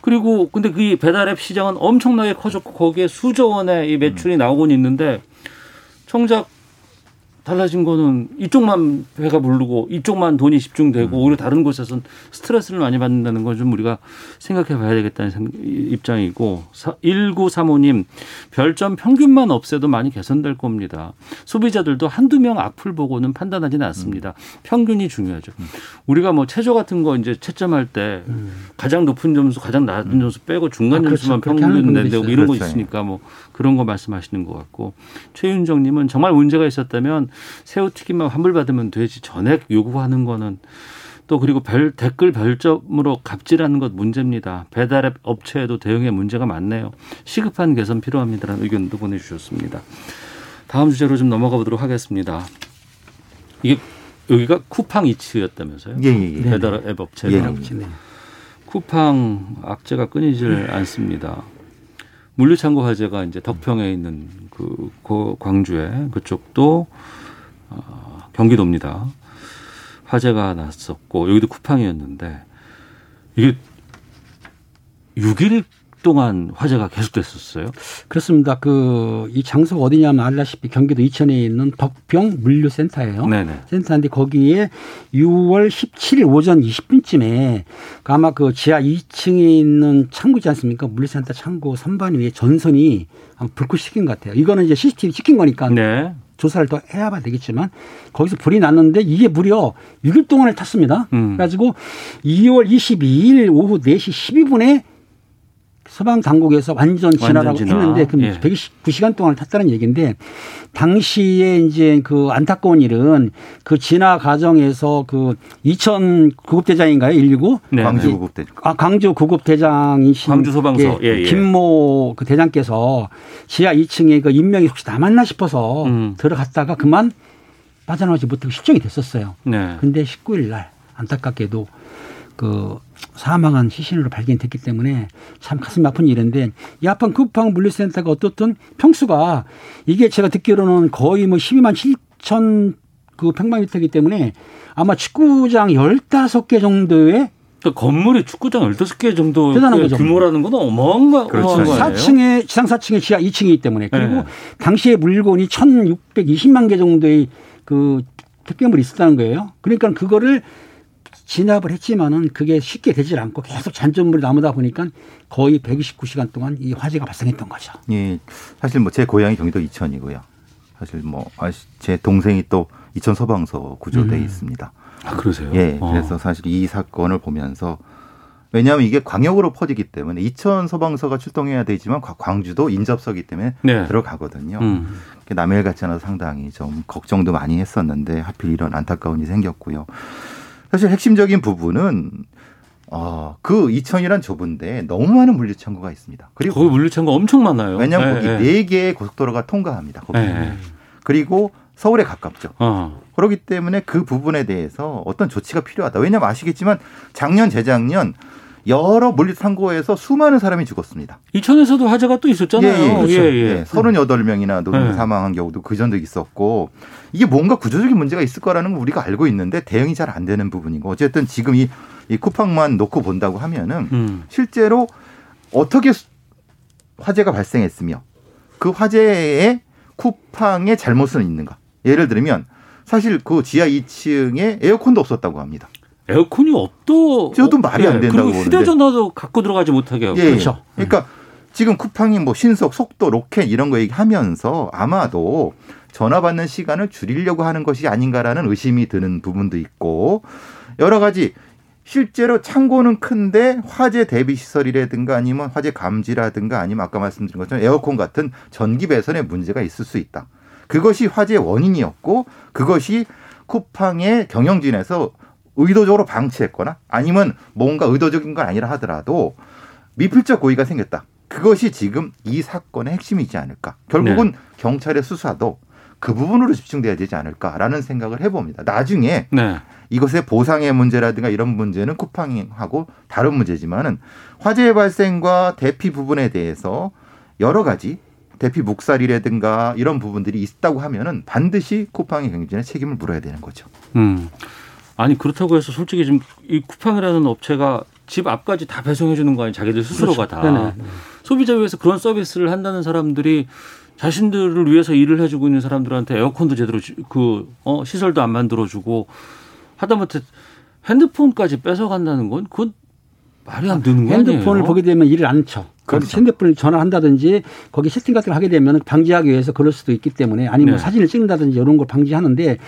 [SPEAKER 3] 그리고 근데 그 배달앱 시장은 엄청나게 커졌고 거기에 수조 원의 이 매출이 나오곤 있는데 정작 달라진 거는 이쪽만 배가 부르고 이쪽만 돈이 집중되고 오히려 다른 곳에서는 스트레스를 많이 받는다는 건좀 우리가 생각해 봐야 되겠다는 생- 입장이고 1935님 별점 평균만 없애도 많이 개선될 겁니다. 소비자들도 한두 명 악플 보고는 판단하지는 않습니다. 평균이 중요하죠. 우리가 뭐 체조 같은 거 이제 채점할 때 가장 높은 점수, 가장 낮은 점수 빼고 중간
[SPEAKER 7] 아, 그렇죠.
[SPEAKER 3] 점수만 평균
[SPEAKER 7] 있어요.
[SPEAKER 3] 이런 거
[SPEAKER 6] 그렇죠.
[SPEAKER 3] 있으니까 뭐 그런 거 말씀하시는 것 같고 최윤정 님은 정말 문제가 있었다면 새우튀김만 환불받으면 되지 전액 요구하는 거는 또 그리고 별 댓글 별점으로 갑질하는 것 문제입니다. 배달앱 업체에도 대응에 문제가 많네요. 시급한 개선 필요합니다라는 의견도 보내주셨습니다. 다음 주제로 좀 넘어가 보도록 하겠습니다. 이게 여기가 쿠팡 이츠였다면서요?
[SPEAKER 6] 예, 예, 예.
[SPEAKER 3] 배달 앱 업체가
[SPEAKER 6] 예,
[SPEAKER 7] 네.
[SPEAKER 3] 쿠팡 악재가 끊이질 않습니다. 물류창고 화재가 이제 덕평에 있는 그 고- 광주에 그쪽도 어, 경기도입니다. 화재가 났었고 여기도 쿠팡이었는데 이게 6일 동안 화재가 계속됐었어요.
[SPEAKER 7] 그렇습니다. 그 이 장소가 어디냐면 알다시피 경기도 이천에 있는 덕평 물류센터예요.
[SPEAKER 3] 네네.
[SPEAKER 7] 센터인데 거기에 6월 17일 오전 20분쯤에 아마 그 지하 2층에 있는 창구지 않습니까? 물류센터 창고 선반 위에 전선이 불꽃 시킨 것 같아요. 이거는 이제 CCTV 찍힌 거니까
[SPEAKER 3] 네.
[SPEAKER 7] 조사를 더 해야 되겠지만 거기서 불이 났는데 이게 무려 6일 동안을 탔습니다.
[SPEAKER 3] 음.
[SPEAKER 7] 그래가지고 2월 22일 오후 4시 12분에 서방 당국에서 완전 진화라고
[SPEAKER 3] 완전 진화.
[SPEAKER 7] 했는데 그럼
[SPEAKER 3] 예.
[SPEAKER 7] 129시간 동안을 탔다는 얘기인데 당시에 이제 그 안타까운 일은 그 진화 과정에서 그 이천 구급대장인가요? 119?
[SPEAKER 3] 네.
[SPEAKER 6] 광주 구급대
[SPEAKER 7] 아, 광주 구급대장이신
[SPEAKER 3] 광주 소방서. 예, 예.
[SPEAKER 7] 김모 그 대장께서 지하 2층에 그 인명이 혹시 남았나 싶어서
[SPEAKER 3] 음.
[SPEAKER 7] 들어갔다가 그만 빠져나오지 못하고 실종이 됐었어요.
[SPEAKER 3] 네.
[SPEAKER 7] 근데 19일 날 안타깝게도 그 사망한 시신으로 발견됐기 때문에 참 가슴 아픈 일인데 이 아픈 쿠팡 물류센터가 어떻든 평수가 이게 제가 듣기로는 거의 뭐 12만 7천 그 평방미터이기 때문에 아마 축구장 15개 정도의
[SPEAKER 3] 그 건물이 축구장 15개 정도
[SPEAKER 7] 대단한 거죠.
[SPEAKER 3] 규모라는 건 어마어마한 거-
[SPEAKER 6] 그렇죠.
[SPEAKER 3] 거예요.
[SPEAKER 7] 4층에 지상 4층에 지하 2층이기 때문에 그리고
[SPEAKER 3] 네.
[SPEAKER 7] 당시에 물건이 1,620만 개 정도의 그 택배물이 있었다는 거예요. 그러니까 그거를 진압을 했지만은 그게 쉽게 되질 않고 계속 잔존물이 남다 보니까 거의 129시간 동안 이 화재가 발생했던 거죠.
[SPEAKER 6] 예, 사실 뭐 제 고향이 경기도 이천이고요. 사실 뭐 제 동생이 또 이천 소방서 구조돼
[SPEAKER 7] 음.
[SPEAKER 6] 있습니다.
[SPEAKER 3] 아, 그러세요?
[SPEAKER 6] 예,
[SPEAKER 3] 어.
[SPEAKER 6] 그래서 사실 이 사건을 보면서 왜냐하면 이게 광역으로 퍼지기 때문에 이천 소방서가 출동해야 되지만 과- 광주도 인접서기 때문에
[SPEAKER 3] 네.
[SPEAKER 6] 들어가거든요.
[SPEAKER 3] 음.
[SPEAKER 6] 남해일 같지 않아서 상당히 좀 걱정도 많이 했었는데 하필 이런 안타까운 일이 생겼고요. 사실 핵심적인 부분은 어, 그 이천이란 좁은데 너무 많은 물류 창고가 있습니다. 그리고
[SPEAKER 3] 거기 물류 창고 엄청 많아요.
[SPEAKER 6] 왜냐하면
[SPEAKER 3] 네,
[SPEAKER 6] 거기
[SPEAKER 3] 네.
[SPEAKER 6] 네 개의 고속도로가 통과합니다. 거기.
[SPEAKER 3] 네.
[SPEAKER 6] 그리고 서울에 가깝죠.
[SPEAKER 3] 어.
[SPEAKER 6] 그렇기 때문에 그 부분에 대해서 어떤 조치가 필요하다. 왜냐하면 아시겠지만 작년 재작년 여러 물류 창고에서 수많은 사람이 죽었습니다.
[SPEAKER 3] 이천에서도 화재가 또 있었잖아요.
[SPEAKER 6] 예, 예, 그렇죠.
[SPEAKER 3] 예, 예.
[SPEAKER 6] 38명이나 노동
[SPEAKER 3] 네.
[SPEAKER 6] 사망한 경우도 그 전도 있었고 이게 뭔가 구조적인 문제가 있을 거라는 걸 우리가 알고 있는데 대응이 잘 안 되는 부분이고 어쨌든 지금 이, 이 쿠팡만 놓고 본다고 하면은
[SPEAKER 3] 음.
[SPEAKER 6] 실제로 어떻게 수- 화재가 발생했으며 그 화재에 쿠팡의 잘못은 있는가? 예를 들면 사실 그 지하 2층에 에어컨도 없었다고 합니다.
[SPEAKER 3] 에어컨이 없도
[SPEAKER 6] 저도 말이 안 된다고
[SPEAKER 3] 그리고
[SPEAKER 6] 보는데.
[SPEAKER 3] 휴대전화도 갖고 들어가지 못하게 하고.
[SPEAKER 6] 예,
[SPEAKER 7] 그렇죠.
[SPEAKER 6] 그러니까 지금 쿠팡이 뭐 신속, 속도, 로켓 이런 거 얘기하면서 아마도 전화 받는 시간을 줄이려고 하는 것이 아닌가라는 의심이 드는 부분도 있고 여러 가지 실제로 창고는 큰데 화재 대비 시설이라든가 아니면 화재 감지라든가 아니면 아까 말씀드린 것처럼 에어컨 같은 전기 배선에 문제가 있을 수 있다. 그것이 화재의 원인이었고 그것이 쿠팡의 경영진에서 의도적으로 방치했거나 아니면 뭔가 의도적인 건 아니라 하더라도 미필적 고의가 생겼다. 그것이 지금 이 사건의 핵심이지 않을까. 결국은 경찰의 수사도 그 부분으로 집중돼야 되지 않을까라는 생각을 해봅니다. 나중에
[SPEAKER 3] 네.
[SPEAKER 6] 이것의 보상의 문제라든가 이런 문제는 쿠팡하고 다른 문제지만은 화재 발생과 대피 부분에 대해서 여러 가지 대피 묵살이라든가 이런 부분들이 있다고 하면은 반드시 쿠팡의 경쟁에 책임을 물어야 되는 거죠.
[SPEAKER 3] 음. 아니 그렇다고 해서 솔직히 지금 이 쿠팡이라는 업체가 집 앞까지 다 배송해 주는 거 아니에요? 자기들 스스로가 다.
[SPEAKER 7] 네네.
[SPEAKER 3] 소비자 위해서 그런 서비스를 한다는 사람들이 자신들을 위해서 일을 해주고 있는 사람들한테 에어컨도 제대로 주- 그 어, 시설도 안 만들어주고 하다못해 핸드폰까지 뺏어간다는 건 그건 말이 안 되는 거 아니에요?
[SPEAKER 7] 핸드폰을 보게 되면 일을 안 쳐.
[SPEAKER 6] 그렇죠.
[SPEAKER 7] 핸드폰을 전화한다든지 거기 세팅 같은 걸 하게 되면 방지하기 위해서 그럴 수도 있기 때문에 아니면
[SPEAKER 3] 네.
[SPEAKER 7] 사진을 찍는다든지 이런 걸 방지하는데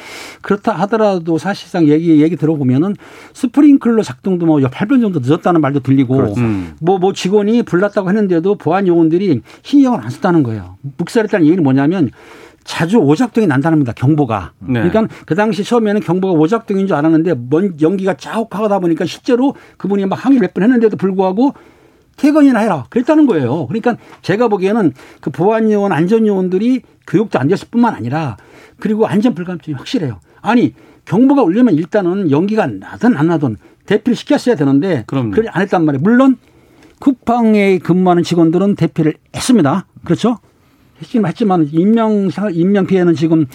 [SPEAKER 7] 그렇다 하더라도 사실상 얘기 얘기 들어보면은 스프링클러 작동도 뭐 8분 정도 늦었다는 말도 들리고
[SPEAKER 6] 그렇죠.
[SPEAKER 3] 음.
[SPEAKER 7] 뭐, 뭐 직원이 불났다고 했는데도 보안 요원들이 신경을 안 썼다는 거예요. 묵살했다는 얘기는 뭐냐면 자주 오작동이 난다는 겁니다. 경보가.
[SPEAKER 3] 네.
[SPEAKER 7] 그러니까 그 당시 처음에는 경보가 오작동인 줄 알았는데 먼 연기가 자욱하다 보니까 실제로 그분이 막 항의를 몇번 했는데도 불구하고 퇴근이나 해라. 그랬다는 거예요. 그러니까 제가 보기에는 그 보안 요원, 안전 요원들이 교육도 안 됐을 뿐만 아니라 그리고 안전 불감증이 확실해요. 아니 경보가 울리면 일단은 연기가 나든 안 나든 대피를 시켰어야 되는데
[SPEAKER 3] 그럼요.
[SPEAKER 7] 그걸 안 했단 말이에요. 물론 쿠팡에 근무하는 직원들은 대피를 했습니다. 그렇죠? 했긴 했지만 인명 인명 피해는 지금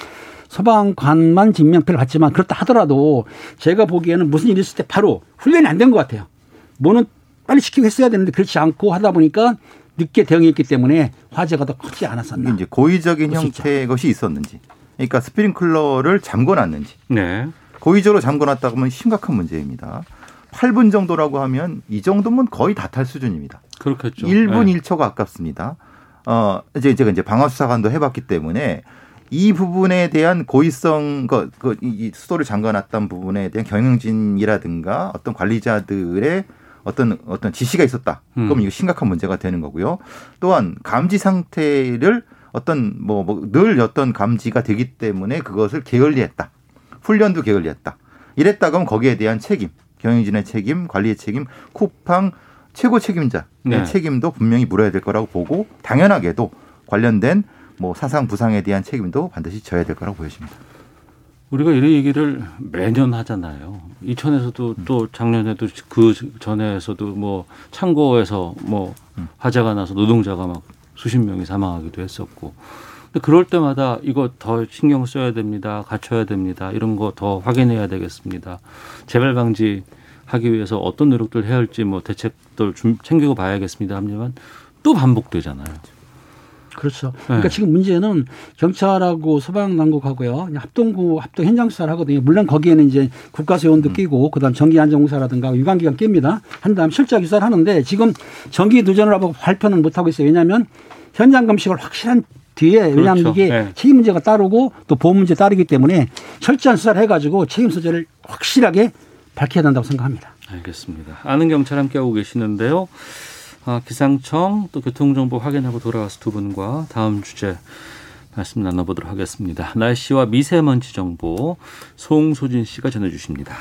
[SPEAKER 7] 소방관만 인명피해를 받지만 그렇다 하더라도 제가 보기에는 무슨 일이 있을 때 바로 훈련이 안 된 것 같아요. 뭐는 빨리 시키고 했어야 되는데 그렇지 않고 하다 보니까 늦게 대응했기 때문에 화재가 더 크지 않았었나.
[SPEAKER 6] 이제 고의적인. 형태의 것이 있었는지, 그러니까 스프링클러를 잠궈놨는지,
[SPEAKER 3] 네.
[SPEAKER 6] 고의적으로 잠궈놨다 그러면 심각한 문제입니다. 8분 정도라고 하면 이 정도면 거의 다 탈 수준입니다.
[SPEAKER 3] 그렇겠죠.
[SPEAKER 6] 1분
[SPEAKER 3] 네.
[SPEAKER 6] 1초가 아깝습니다. 어, 이제 제가 이제 방화수사관도 해봤기 때문에 이 부분에 대한 고의성, 그, 그, 이- 이 수도를 잠가놨던 부분에 대한 경영진이라든가 어떤 관리자들의 어떤 어떤 지시가 있었다.
[SPEAKER 3] 음.
[SPEAKER 6] 그럼 이거 심각한 문제가 되는 거고요. 또한 감지 상태를 어떤 뭐늘 어떤 감지가 되기 때문에 그것을 게을리했다. 훈련도 게을리했다. 이랬다 그러면 거기에 대한 책임, 경영진의 책임, 관리의 책임, 쿠팡 최고 책임자의
[SPEAKER 3] 네.
[SPEAKER 6] 책임도 분명히 물어야 될 거라고 보고 당연하게도 관련된 뭐 사상 부상에 대한 책임도 반드시 져야 될 거라고 보여집니다.
[SPEAKER 3] 우리가 이런 얘기를 매년 하잖아요. 이천에서도
[SPEAKER 6] 음.
[SPEAKER 3] 또 작년에도 그 전에서도 뭐 창고에서 뭐 화재가 나서 노동자가 막 수십 명이 사망하기도 했었고. 근데 그럴 때마다 이거 더 신경 써야 됩니다. 갖춰야 됩니다. 이런 거 더 확인해야 되겠습니다. 재발 방지 하기 위해서 어떤 노력들 해야 할지 뭐 대책들 좀 챙기고 봐야겠습니다. 합니다만 또 반복되잖아요.
[SPEAKER 7] 그렇죠.
[SPEAKER 3] 네.
[SPEAKER 7] 그러니까 지금 문제는 경찰하고 소방당국하고요 합동 합동 현장 수사를 하거든요. 물론 거기에는 이제 국가세원도 끼고 그다음 전기안전공사라든가 유관기관 낍니다. 한 다음 실적 유사를 하는데 지금 전기 누전을 하고 발표는 못 하고 있어요. 왜냐하면 현장 검식을 확실한 뒤에 왜냐하면
[SPEAKER 3] 그렇죠.
[SPEAKER 7] 이게
[SPEAKER 3] 네.
[SPEAKER 7] 책임 문제가 따르고 또 보험 문제 따르기 때문에 철저한 수사를 해가지고 책임 소재를 확실하게 밝혀야 된다고 생각합니다.
[SPEAKER 3] 알겠습니다. 아는 경찰 함께하고 계시는데요. 아, 기상청 또 교통정보 확인하고 돌아와서 두 분과 다음 주제 말씀 나눠보도록 하겠습니다. 날씨와 미세먼지 정보 송소진 씨가 전해주십니다.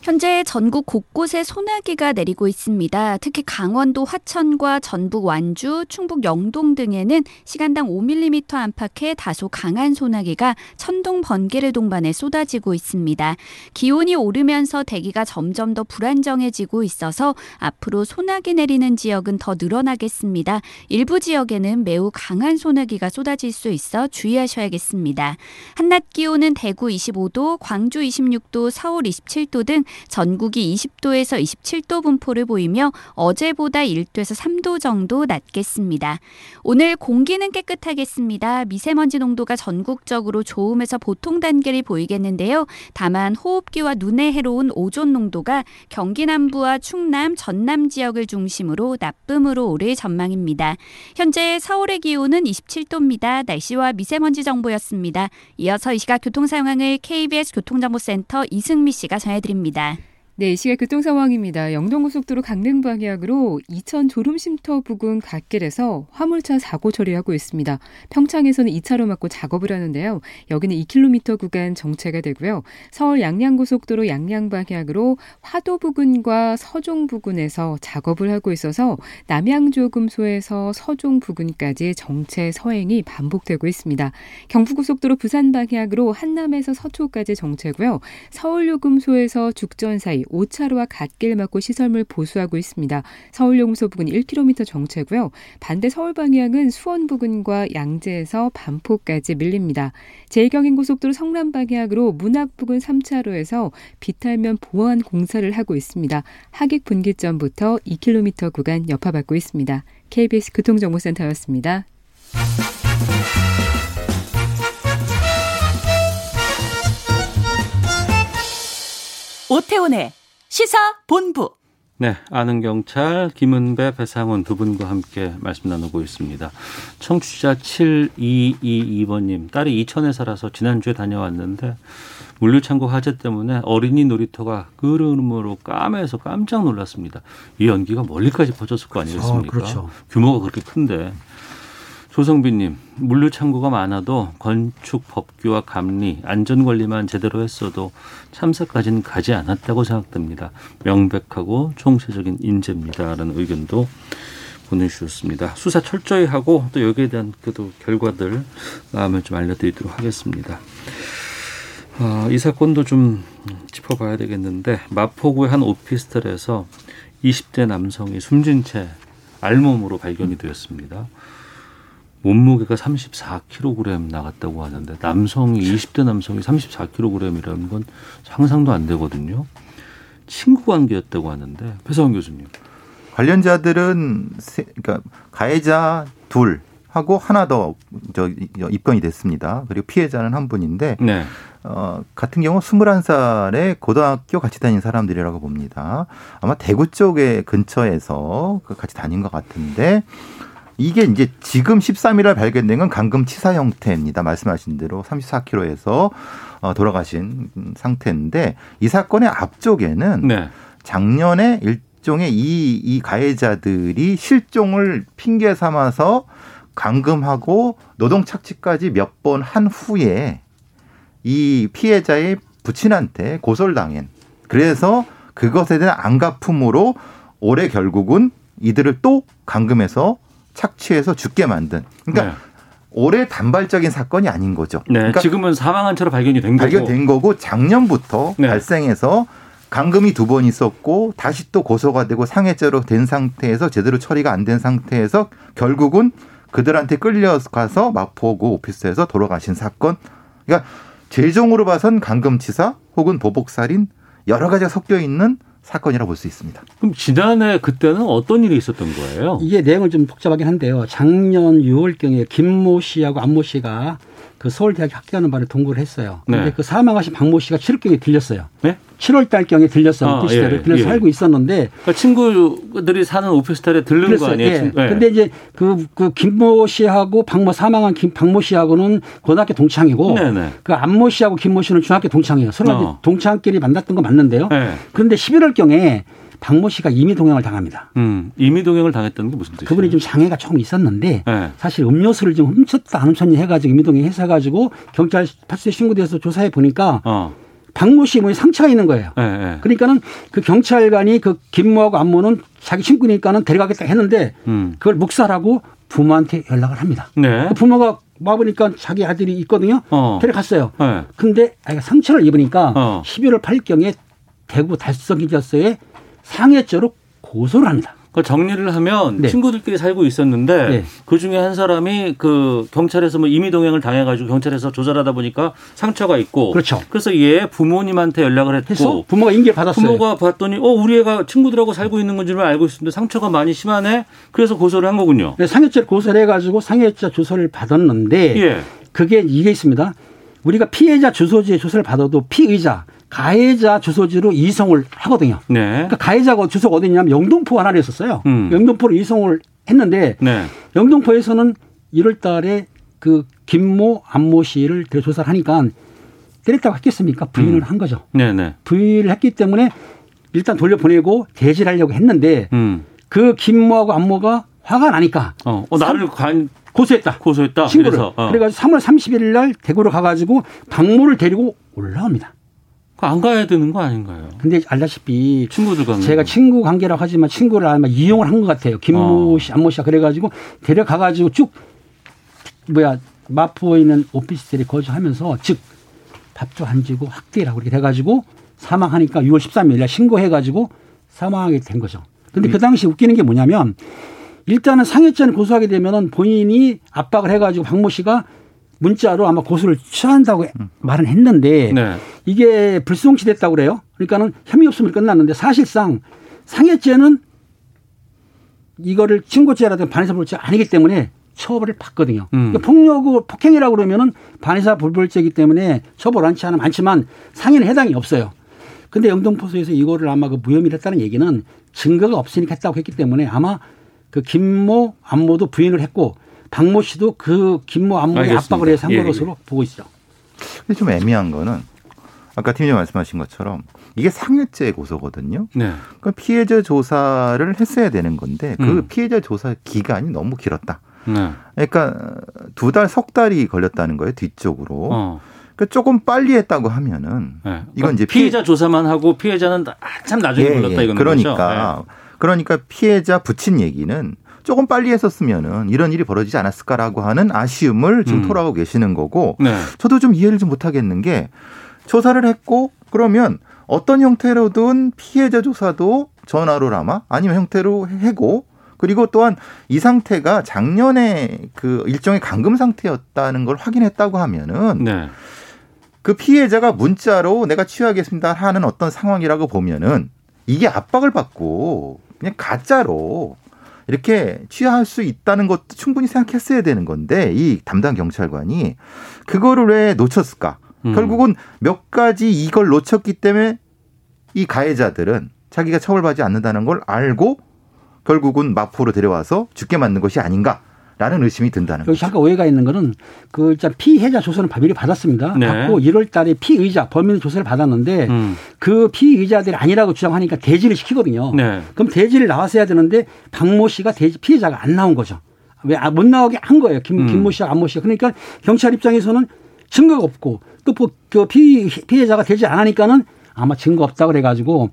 [SPEAKER 8] 현재 전국 곳곳에 소나기가 내리고 있습니다. 특히 강원도 화천과 전북 완주, 충북 영동 등에는 시간당 5mm 안팎의 다소 강한 소나기가 천둥 번개를 동반해 쏟아지고 있습니다. 기온이 오르면서 대기가 점점 더 불안정해지고 있어서 앞으로 소나기 내리는 지역은 더 늘어나겠습니다. 일부 지역에는 매우 강한 소나기가 쏟아질 수 있어 주의하셔야겠습니다. 한낮 기온은 대구 25도, 광주 26도, 서울 27도 등 전국이 20도에서 27도 분포를 보이며 어제보다 1도에서 3도 정도 낮겠습니다. 오늘 공기는 깨끗하겠습니다. 미세먼지 농도가 전국적으로 좋음에서 보통 단계를 보이겠는데요. 다만 호흡기와 눈에 해로운 오존 농도가 경기 남부와 충남, 전남 지역을 중심으로 나쁨으로 오를 전망입니다. 현재 서울의 기온은 27도입니다. 날씨와 미세먼지 정보였습니다. 이어서 이 시각 교통 상황을 KBS 교통정보센터 이승미 씨가 전해드립니다. 单。
[SPEAKER 9] 네, 이 시각 교통 상황입니다. 영동고속도로 강릉 방향으로 이천 졸음쉼터 부근 갓길에서 화물차 사고 처리하고 있습니다. 평창에서는 2차로 막고 작업을 하는데요. 여기는 2km 구간 정체가 되고요. 서울 양양고속도로 양양 방향으로 화도 부근과 서종 부근에서 작업을 하고 있어서 남양조금소에서 서종 부근까지 정체 서행이 반복되고 있습니다. 경부고속도로 부산 방향으로 한남에서 서초까지 정체고요. 서울요금소에서 죽전 사이 5차로와 갓길 막고 시설물 보수하고 있습니다. 서울용소 부근 1km 정체고요. 반대 서울 방향은 수원 부근과 양재에서 반포까지 밀립니다. 제2경인고속도로 성남 방향으로 문학 부근 3차로에서 비탈면 보완 공사를 하고 있습니다. 하객 분기점부터 2km 구간 여파받고 있습니다. KBS 교통정보센터였습니다.
[SPEAKER 10] 오태훈의 시사 본부.
[SPEAKER 3] 네, 아는 경찰 김은배, 배상훈 두 분과 함께 말씀 나누고 있습니다. 청취자 7222번님, 딸이 이천에 살아서 지난주에 다녀왔는데 물류창고 화재 때문에 어린이 놀이터가 끄름으로 까매서 깜짝 놀랐습니다. 이 연기가 멀리까지 퍼졌을 거 아니겠습니까?
[SPEAKER 7] 어, 그렇죠.
[SPEAKER 3] 규모가 그렇게 큰데. 조성빈님, 물류창고가 많아도 건축 법규와 감리, 안전관리만 제대로 했어도 참사까지는 가지 않았다고 생각됩니다. 명백하고 총체적인 인재입니다라는 의견도 보내주셨습니다. 수사 철저히 하고 또 여기에 대한 그도 결과들 다음에 좀 알려드리도록 하겠습니다. 어, 이 사건도 좀 짚어봐야 되겠는데 마포구의 한 오피스텔에서 20대 남성이 숨진 채 알몸으로 발견이 되었습니다. 몸무게가 34kg 나갔다고 하는데 남성이 20대 남성이 34kg이라는 건 상상도 안 되거든요. 친구 관계였다고 하는데 배상원 교수님
[SPEAKER 6] 관련자들은 세, 그러니까 가해자 둘 하고 하나 더 저 입건이 됐습니다. 그리고 피해자는 한 분인데
[SPEAKER 3] 네.
[SPEAKER 6] 어, 같은 경우 21살의 고등학교 같이 다닌 사람들이라고 봅니다. 아마 대구 쪽에 근처에서 그 같이 다닌 것 같은데 이게 이제 지금 13일날 발견된 건 강금치사 형태입니다. 말씀하신 대로 34km에서 어, 돌아가신 상태인데 이 사건의 앞쪽에는
[SPEAKER 3] 네.
[SPEAKER 6] 작년에 일종의 이, 이 가해자들이 실종을 핑계 삼아서 감금하고 노동 착취까지 몇 번 한 후에 이 피해자의 부친한테 고소를 당한. 그래서 그것에 대한 안갚음으로 올해 결국은 이들을 또 감금해서 착취해서 죽게 만든. 그러니까
[SPEAKER 3] 네.
[SPEAKER 6] 올해 단발적인 사건이 아닌 거죠.
[SPEAKER 3] 네.
[SPEAKER 6] 그러니까
[SPEAKER 3] 지금은 사망한 채로 발견이 된 거고.
[SPEAKER 6] 발견된 거고 작년부터
[SPEAKER 3] 네.
[SPEAKER 6] 발생해서 감금이 두 번 있었고 다시 또 고소가 되고 상해죄로 된 상태에서 제대로 처리가 안 된 상태에서 결국은 그들한테 끌려가서 마포구 오피스에서 돌아가신 사건. 그러니까 최종으로 봐선 감금치사 혹은 보복살인 여러 가지가 섞여 있는 사건이라고 볼 수 있습니다.
[SPEAKER 3] 그럼 지난해 그때는 어떤 일이 있었던 거예요?
[SPEAKER 7] 이게 내용은 좀 복잡하긴 한데요. 작년 6월경에 김모 씨하고 안모 씨가 그 서울대학 학교하는 바를 동거를 했어요. 근데
[SPEAKER 3] 네.
[SPEAKER 7] 그 사망하신 박모 씨가 7월경에 들렸어요.
[SPEAKER 3] 네?
[SPEAKER 7] 7월 달경에 들렸어요.
[SPEAKER 3] 아,
[SPEAKER 7] 오피스텔에
[SPEAKER 3] 예,
[SPEAKER 7] 들려서
[SPEAKER 3] 예.
[SPEAKER 7] 살고 있었는데
[SPEAKER 3] 그러니까 친구들이 사는 오피스텔에 들른 거
[SPEAKER 7] 그랬어요.
[SPEAKER 3] 아니에요?
[SPEAKER 7] 예.
[SPEAKER 3] 친- 예.
[SPEAKER 7] 근데 이제 그, 그 김모 씨하고 박모 사망한 김, 박모 씨하고는 고등학교 동창이고
[SPEAKER 3] 네네.
[SPEAKER 7] 그 안모 씨하고 김모 씨는 중학교 동창이에요. 서로
[SPEAKER 3] 어.
[SPEAKER 7] 동창끼리 만났던 거 맞는데요.
[SPEAKER 3] 네.
[SPEAKER 7] 그런데 11월경에 박모 씨가 임의 동행을 당합니다.
[SPEAKER 3] 음, 임의 동행을 당했다는 게 무슨 뜻이에요?
[SPEAKER 7] 그분이 좀 장애가 조금 있었는데
[SPEAKER 3] 네.
[SPEAKER 7] 사실 음료수를 좀 훔쳤다 안 훔쳤니 해가지고 임의 동행 해서 해가지고 경찰 파출소에 신고돼서 조사해 보니까
[SPEAKER 3] 어.
[SPEAKER 7] 박모 씨 몸에 상처가 있는 거예요.
[SPEAKER 3] 예, 예.
[SPEAKER 7] 그러니까는 그 경찰관이 그 김모하고 안모는 자기 친구니까는 데려가겠다 했는데
[SPEAKER 3] 음.
[SPEAKER 7] 그걸 묵살하고 부모한테 연락을 합니다.
[SPEAKER 3] 네.
[SPEAKER 7] 그 부모가 와보니까 자기 아들이 있거든요.
[SPEAKER 3] 어.
[SPEAKER 7] 데려갔어요.
[SPEAKER 3] 네.
[SPEAKER 7] 근데 아이가 상처를 입으니까
[SPEAKER 3] 어.
[SPEAKER 7] 11월 8일경에 대구 달성기자서에 상해죄로 고소를 합니다.
[SPEAKER 3] 그 정리를 하면
[SPEAKER 7] 네.
[SPEAKER 3] 친구들끼리 살고 있었는데
[SPEAKER 7] 네.
[SPEAKER 3] 그 중에 한 사람이 그 경찰에서 뭐 임의 동행을 당해가지고 경찰에서 조사하다 보니까 상처가 있고
[SPEAKER 7] 그렇죠.
[SPEAKER 3] 그래서 얘 부모님한테 연락을 했고
[SPEAKER 7] 해서 부모가 인계를 받았어요.
[SPEAKER 3] 부모가 봤더니 어 우리 애가 친구들하고 살고 있는 건지를 알고 있었는데 상처가 많이 심하네 그래서 고소를 한 거군요.
[SPEAKER 7] 네, 상해죄를 고소를 해가지고 상해죄 조서를 받았는데
[SPEAKER 3] 예.
[SPEAKER 7] 그게 이게 있습니다. 우리가 피해자 주소지에 조사를 받아도 피의자, 가해자 주소지로 이송을 하거든요.
[SPEAKER 3] 네.
[SPEAKER 7] 그러니까 가해자가 주소가 어디냐면 영등포 하나를 했었어요.
[SPEAKER 3] 음.
[SPEAKER 7] 영등포로 이송을 했는데
[SPEAKER 3] 네.
[SPEAKER 7] 영등포에서는 1월 달에 그 김모, 안모 씨를 데려 조사를 하니까 때렸다고 했겠습니까? 부인을
[SPEAKER 3] 음.
[SPEAKER 7] 한 거죠.
[SPEAKER 3] 네네.
[SPEAKER 7] 부인을 했기 때문에 일단 돌려보내고 대지를 하려고 했는데
[SPEAKER 3] 음.
[SPEAKER 7] 그 김모하고 안모가 화가 나니까
[SPEAKER 3] 어, 어 나를 관
[SPEAKER 7] 고소했다.
[SPEAKER 3] 고소했다.
[SPEAKER 7] 친구를.
[SPEAKER 3] 그래서 어.
[SPEAKER 7] 그래가지고 3월 31일 날 대구로 가가지고 박모를 데리고 올라옵니다.
[SPEAKER 3] 그안 가야 되는 거 아닌가요?
[SPEAKER 7] 근데 알다시피
[SPEAKER 3] 친구들과
[SPEAKER 7] 제가 친구 관계라고 하지만 친구를 아마 이용을 한 것 같아요. 김모
[SPEAKER 3] 어.
[SPEAKER 7] 씨, 안모 씨가 그래가지고 데려가가지고 쭉 뭐야 마포에 있는 오피스텔에 거주하면서 즉 밥도 안 주고 학대라고 이렇게 돼가지고 사망하니까 6월 13일 날 신고해가지고 사망하게 된 거죠. 근데 그 당시 웃기는 게 뭐냐면 일단은 상해죄를 고소하게 되면은 본인이 압박을 해가지고 박모 씨가 문자로 아마 고소를 취한다고 말은 했는데
[SPEAKER 3] 네.
[SPEAKER 7] 이게 불송치됐다고 그래요. 그러니까는 혐의 없으면 끝났는데 사실상 상해죄는 이거를 친고죄라든가 반의사 불벌죄 아니기 때문에 처벌을 받거든요.
[SPEAKER 3] 음.
[SPEAKER 7] 그러니까 폭력을 폭행이라고 그러면은 반의사 불벌죄이기 때문에 처벌 많지 않으면 많지만 상해는 해당이 없어요. 근데 영등포소에서 이거를 아마 그 무혐의를 했다는 얘기는 증거가 없으니까 했다고 했기 때문에 아마 그 김모 안모도 부인을 했고 박모 씨도 그 김모 안모의. 압박을 해서 한
[SPEAKER 3] 예,
[SPEAKER 7] 것으로
[SPEAKER 3] 예.
[SPEAKER 7] 보고 있죠.
[SPEAKER 6] 근데 좀 애매한 거는 아까 팀장님 말씀하신 것처럼 이게 상해죄 고소거든요.
[SPEAKER 3] 네.
[SPEAKER 6] 그 피해자 조사를 했어야 되는 건데 그
[SPEAKER 3] 음.
[SPEAKER 6] 피해자 조사 기간이 너무 길었다.
[SPEAKER 3] 네.
[SPEAKER 6] 그러니까 두 달, 석 달이 걸렸다는 거예요 뒤쪽으로.
[SPEAKER 3] 어.
[SPEAKER 6] 그러니까 조금 빨리 했다고 하면은
[SPEAKER 3] 네.
[SPEAKER 6] 이건 이제
[SPEAKER 3] 피해자 조사만 하고 피해자는 한참 나중에
[SPEAKER 6] 예,
[SPEAKER 3] 불렀다
[SPEAKER 6] 예.
[SPEAKER 3] 이거는
[SPEAKER 6] 그러니까 그러니까 피해자 붙인 얘기는 조금 빨리 했었으면은 이런 일이 벌어지지 않았을까라고 하는 아쉬움을 지금
[SPEAKER 3] 음.
[SPEAKER 6] 토로하고 계시는 거고
[SPEAKER 3] 네.
[SPEAKER 6] 저도 좀 이해를 좀 못하겠는 게 조사를 했고 그러면 어떤 형태로든 피해자 조사도 전화로라마 아니면 형태로 해고 그리고 또한 이 상태가 작년에 그 일종의 감금 상태였다는 걸 확인했다고 하면은
[SPEAKER 3] 네.
[SPEAKER 6] 그 피해자가 문자로 내가 취하겠습니다 하는 어떤 상황이라고 보면은 이게 압박을 받고 그냥 가짜로 이렇게 취할 수 있다는 것도 충분히 생각했어야 되는 건데 이 담당 경찰관이 그거를 왜 놓쳤을까?
[SPEAKER 3] 음.
[SPEAKER 6] 결국은 몇 가지 이걸 놓쳤기 때문에 이 가해자들은 자기가 처벌받지 않는다는 걸 알고 결국은 마포로 데려와서 죽게 만든 것이 아닌가 라는 의심이 든다는
[SPEAKER 7] 여기
[SPEAKER 6] 거죠.
[SPEAKER 7] 잠깐 오해가 있는 거는 그 일단 피해자 조서는 법일이 받았습니다.
[SPEAKER 3] 네.
[SPEAKER 7] 받고 1월 달에 피의자 범인 조서를 받았는데
[SPEAKER 3] 음.
[SPEAKER 7] 그 피의자들이 아니라고 주장하니까 대지를 시키거든요.
[SPEAKER 3] 네.
[SPEAKER 7] 그럼 대지를 나왔어야 되는데 박모 씨가 대지 피해자가 안 나온 거죠. 왜 아, 못 나오게 한 거예요. 김,
[SPEAKER 3] 음.
[SPEAKER 7] 김모 씨와 안모 씨가. 그러니까 경찰 입장에서는 증거가 없고 또그 피해자가 되지 않으니까는 아마 증거 없다 그래가지고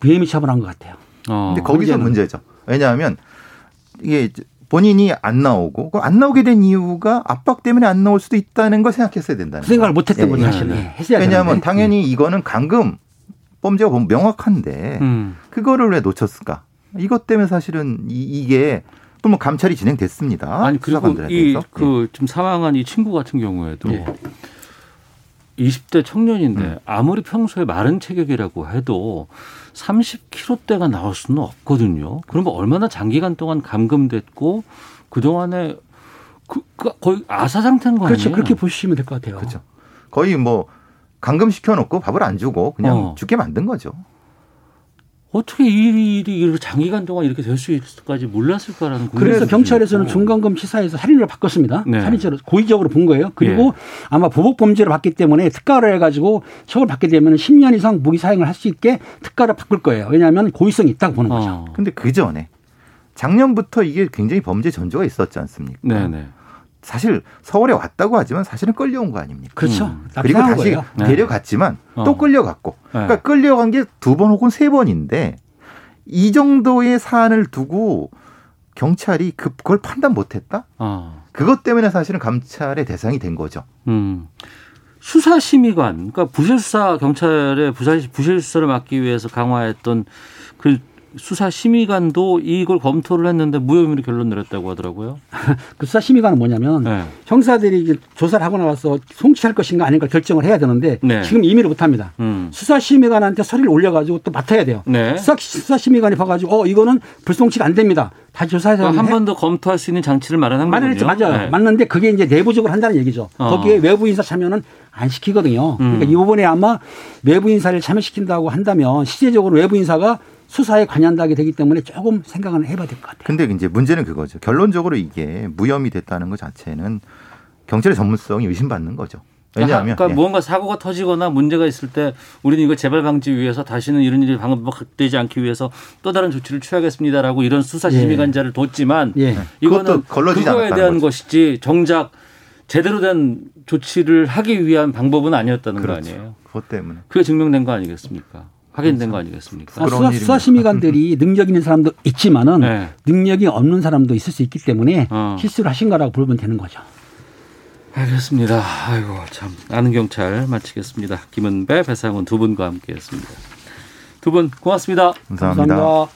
[SPEAKER 7] 무혐의 처벌한 것 같아요.
[SPEAKER 3] 어.
[SPEAKER 6] 근데 거기서. 문제죠. 왜냐하면 이게 본인이 안 나오고 그안 나오게 된 이유가 압박 때문에 안 나올 수도 있다는 걸 생각했어야 된다는
[SPEAKER 7] 그 생각을. 못 했던
[SPEAKER 6] 예,
[SPEAKER 7] 거죠
[SPEAKER 6] 예.
[SPEAKER 7] 사실. 예, 했어야
[SPEAKER 6] 왜냐하면
[SPEAKER 7] 되는데.
[SPEAKER 6] 당연히 이거는 감금 범죄가 보면 명확한데
[SPEAKER 3] 음.
[SPEAKER 6] 그거를 왜 놓쳤을까? 이것 때문에 사실은 이, 게 또 뭐 감찰이 진행됐습니다.
[SPEAKER 3] 아니 그리고
[SPEAKER 6] 수사관들에
[SPEAKER 3] 이
[SPEAKER 6] 대해서.
[SPEAKER 3] 그 지금 사망한 이 친구 같은 경우에도
[SPEAKER 6] 예.
[SPEAKER 3] 20대 청년인데
[SPEAKER 6] 음.
[SPEAKER 3] 아무리 평소에 마른 체격이라고 해도 30kg대가 나올 수는 없거든요. 그러면 얼마나 장기간 동안 감금됐고 그 동안에 그, 그 거의 아사 상태인 거 아니에요?
[SPEAKER 7] 그렇죠. 그렇게 보시면 될 것 같아요.
[SPEAKER 6] 그렇죠. 거의 뭐 감금 시켜 놓고 밥을 안 주고 그냥
[SPEAKER 3] 어.
[SPEAKER 6] 죽게 만든 거죠.
[SPEAKER 3] 어떻게 이 일이 이렇게 장기간 동안 이렇게 될 수 있을까지 몰랐을까라는
[SPEAKER 7] 그래서 경찰에서는
[SPEAKER 3] 있고.
[SPEAKER 7] 중간금 치사해서 살인으로 바꿨습니다.
[SPEAKER 3] 네.
[SPEAKER 7] 살인죄로 고의적으로 본 거예요. 그리고
[SPEAKER 3] 예.
[SPEAKER 7] 아마 보복 범죄로 받기 때문에 특가를 해가지고 처벌 받게 되면 10년 이상 무기 사형을 할 수 있게 특가를 바꿀 거예요. 왜냐하면 고의성이 있다고 보는 거죠.
[SPEAKER 3] 어.
[SPEAKER 6] 근데 그 전에 작년부터 이게 굉장히 범죄 전조가 있었지 않습니까?
[SPEAKER 3] 네네.
[SPEAKER 6] 사실 서울에 왔다고 하지만 사실은 끌려온 거 아닙니까?
[SPEAKER 7] 그렇죠.
[SPEAKER 3] 음.
[SPEAKER 6] 그리고 다시
[SPEAKER 7] 거예요.
[SPEAKER 3] 네.
[SPEAKER 6] 데려갔지만
[SPEAKER 3] 어.
[SPEAKER 6] 또 끌려갔고.
[SPEAKER 3] 네.
[SPEAKER 6] 그러니까 끌려간 게 두 번 혹은 세 번인데 이 정도의 사안을 두고 경찰이 그- 그걸 판단 못했다?
[SPEAKER 3] 어.
[SPEAKER 6] 그것 때문에 사실은 감찰의 대상이 된 거죠.
[SPEAKER 3] 음. 수사심의관, 그러니까 부실수사 경찰의 부사- 부실수사를 막기 위해서 강화했던 그 수사심의관도 이걸 검토를 했는데 무혐의로 결론 내렸다고 하더라고요.
[SPEAKER 7] 그 수사심의관은 뭐냐면
[SPEAKER 3] 네.
[SPEAKER 7] 형사들이 조사를 하고 나서 송치할 것인가 아닌가 결정을 해야 되는데
[SPEAKER 3] 네.
[SPEAKER 7] 지금 임의를 못합니다.
[SPEAKER 3] 음.
[SPEAKER 7] 수사심의관한테 서류를 올려가지고 또 맡아야 돼요.
[SPEAKER 3] 네.
[SPEAKER 7] 수사, 수사심의관이 봐가지고 어 이거는 불송치가 안 됩니다. 다시 조사해서
[SPEAKER 3] 그러니까 한
[SPEAKER 7] 해-
[SPEAKER 3] 번더 검토할 수 있는 장치를 마련한. 거군요.
[SPEAKER 7] 맞아요.
[SPEAKER 3] 네.
[SPEAKER 7] 맞는데 그게 이제 내부적으로 한다는 얘기죠.
[SPEAKER 3] 어.
[SPEAKER 7] 거기에 외부 인사 참여는 안 시키거든요.
[SPEAKER 3] 음.
[SPEAKER 7] 그러니까 이번에 아마 외부 인사를 참여시킨다고 한다면 실제적으로 외부 인사가 수사에 관여한다게 되기 때문에 조금 생각은 해봐야 될 것 같아요.
[SPEAKER 6] 근데 이제 문제는 그거죠. 결론적으로 이게 무혐의 됐다는 것 자체는 경찰의 전문성이 의심받는 거죠. 왜냐하면
[SPEAKER 3] 그러니까
[SPEAKER 6] 예.
[SPEAKER 3] 무언가 사고가 터지거나 문제가 있을 때 우리는 이거 재발 방지 위해서 다시는 이런 일이 반복되지 않기 위해서 또 다른 조치를 취하겠습니다라고 이런 수사 심의관자를 뒀지만
[SPEAKER 7] 예.
[SPEAKER 3] 이거는
[SPEAKER 6] 그것도 걸러지지
[SPEAKER 3] 그거에 대한
[SPEAKER 6] 거죠.
[SPEAKER 3] 것이지 정작 제대로 된 조치를 하기 위한 방법은 아니었다는 거
[SPEAKER 6] 그렇죠.
[SPEAKER 3] 아니에요.
[SPEAKER 6] 그것 때문에
[SPEAKER 3] 그게 증명된 거 아니겠습니까? 확인된 거 아니겠습니까?
[SPEAKER 7] 아, 수사. 수사 심의관들이 능력 있는 사람도 있지만은
[SPEAKER 3] 네.
[SPEAKER 7] 능력이 없는 사람도 있을 수 있기 때문에
[SPEAKER 3] 어.
[SPEAKER 7] 실수를 하신 거라고 보면 되는 거죠.
[SPEAKER 3] 알겠습니다. 아이고 참 아는 경찰 마치겠습니다. 김은배, 배상훈 두 분과 함께했습니다. 두 분 고맙습니다.
[SPEAKER 6] 감사합니다.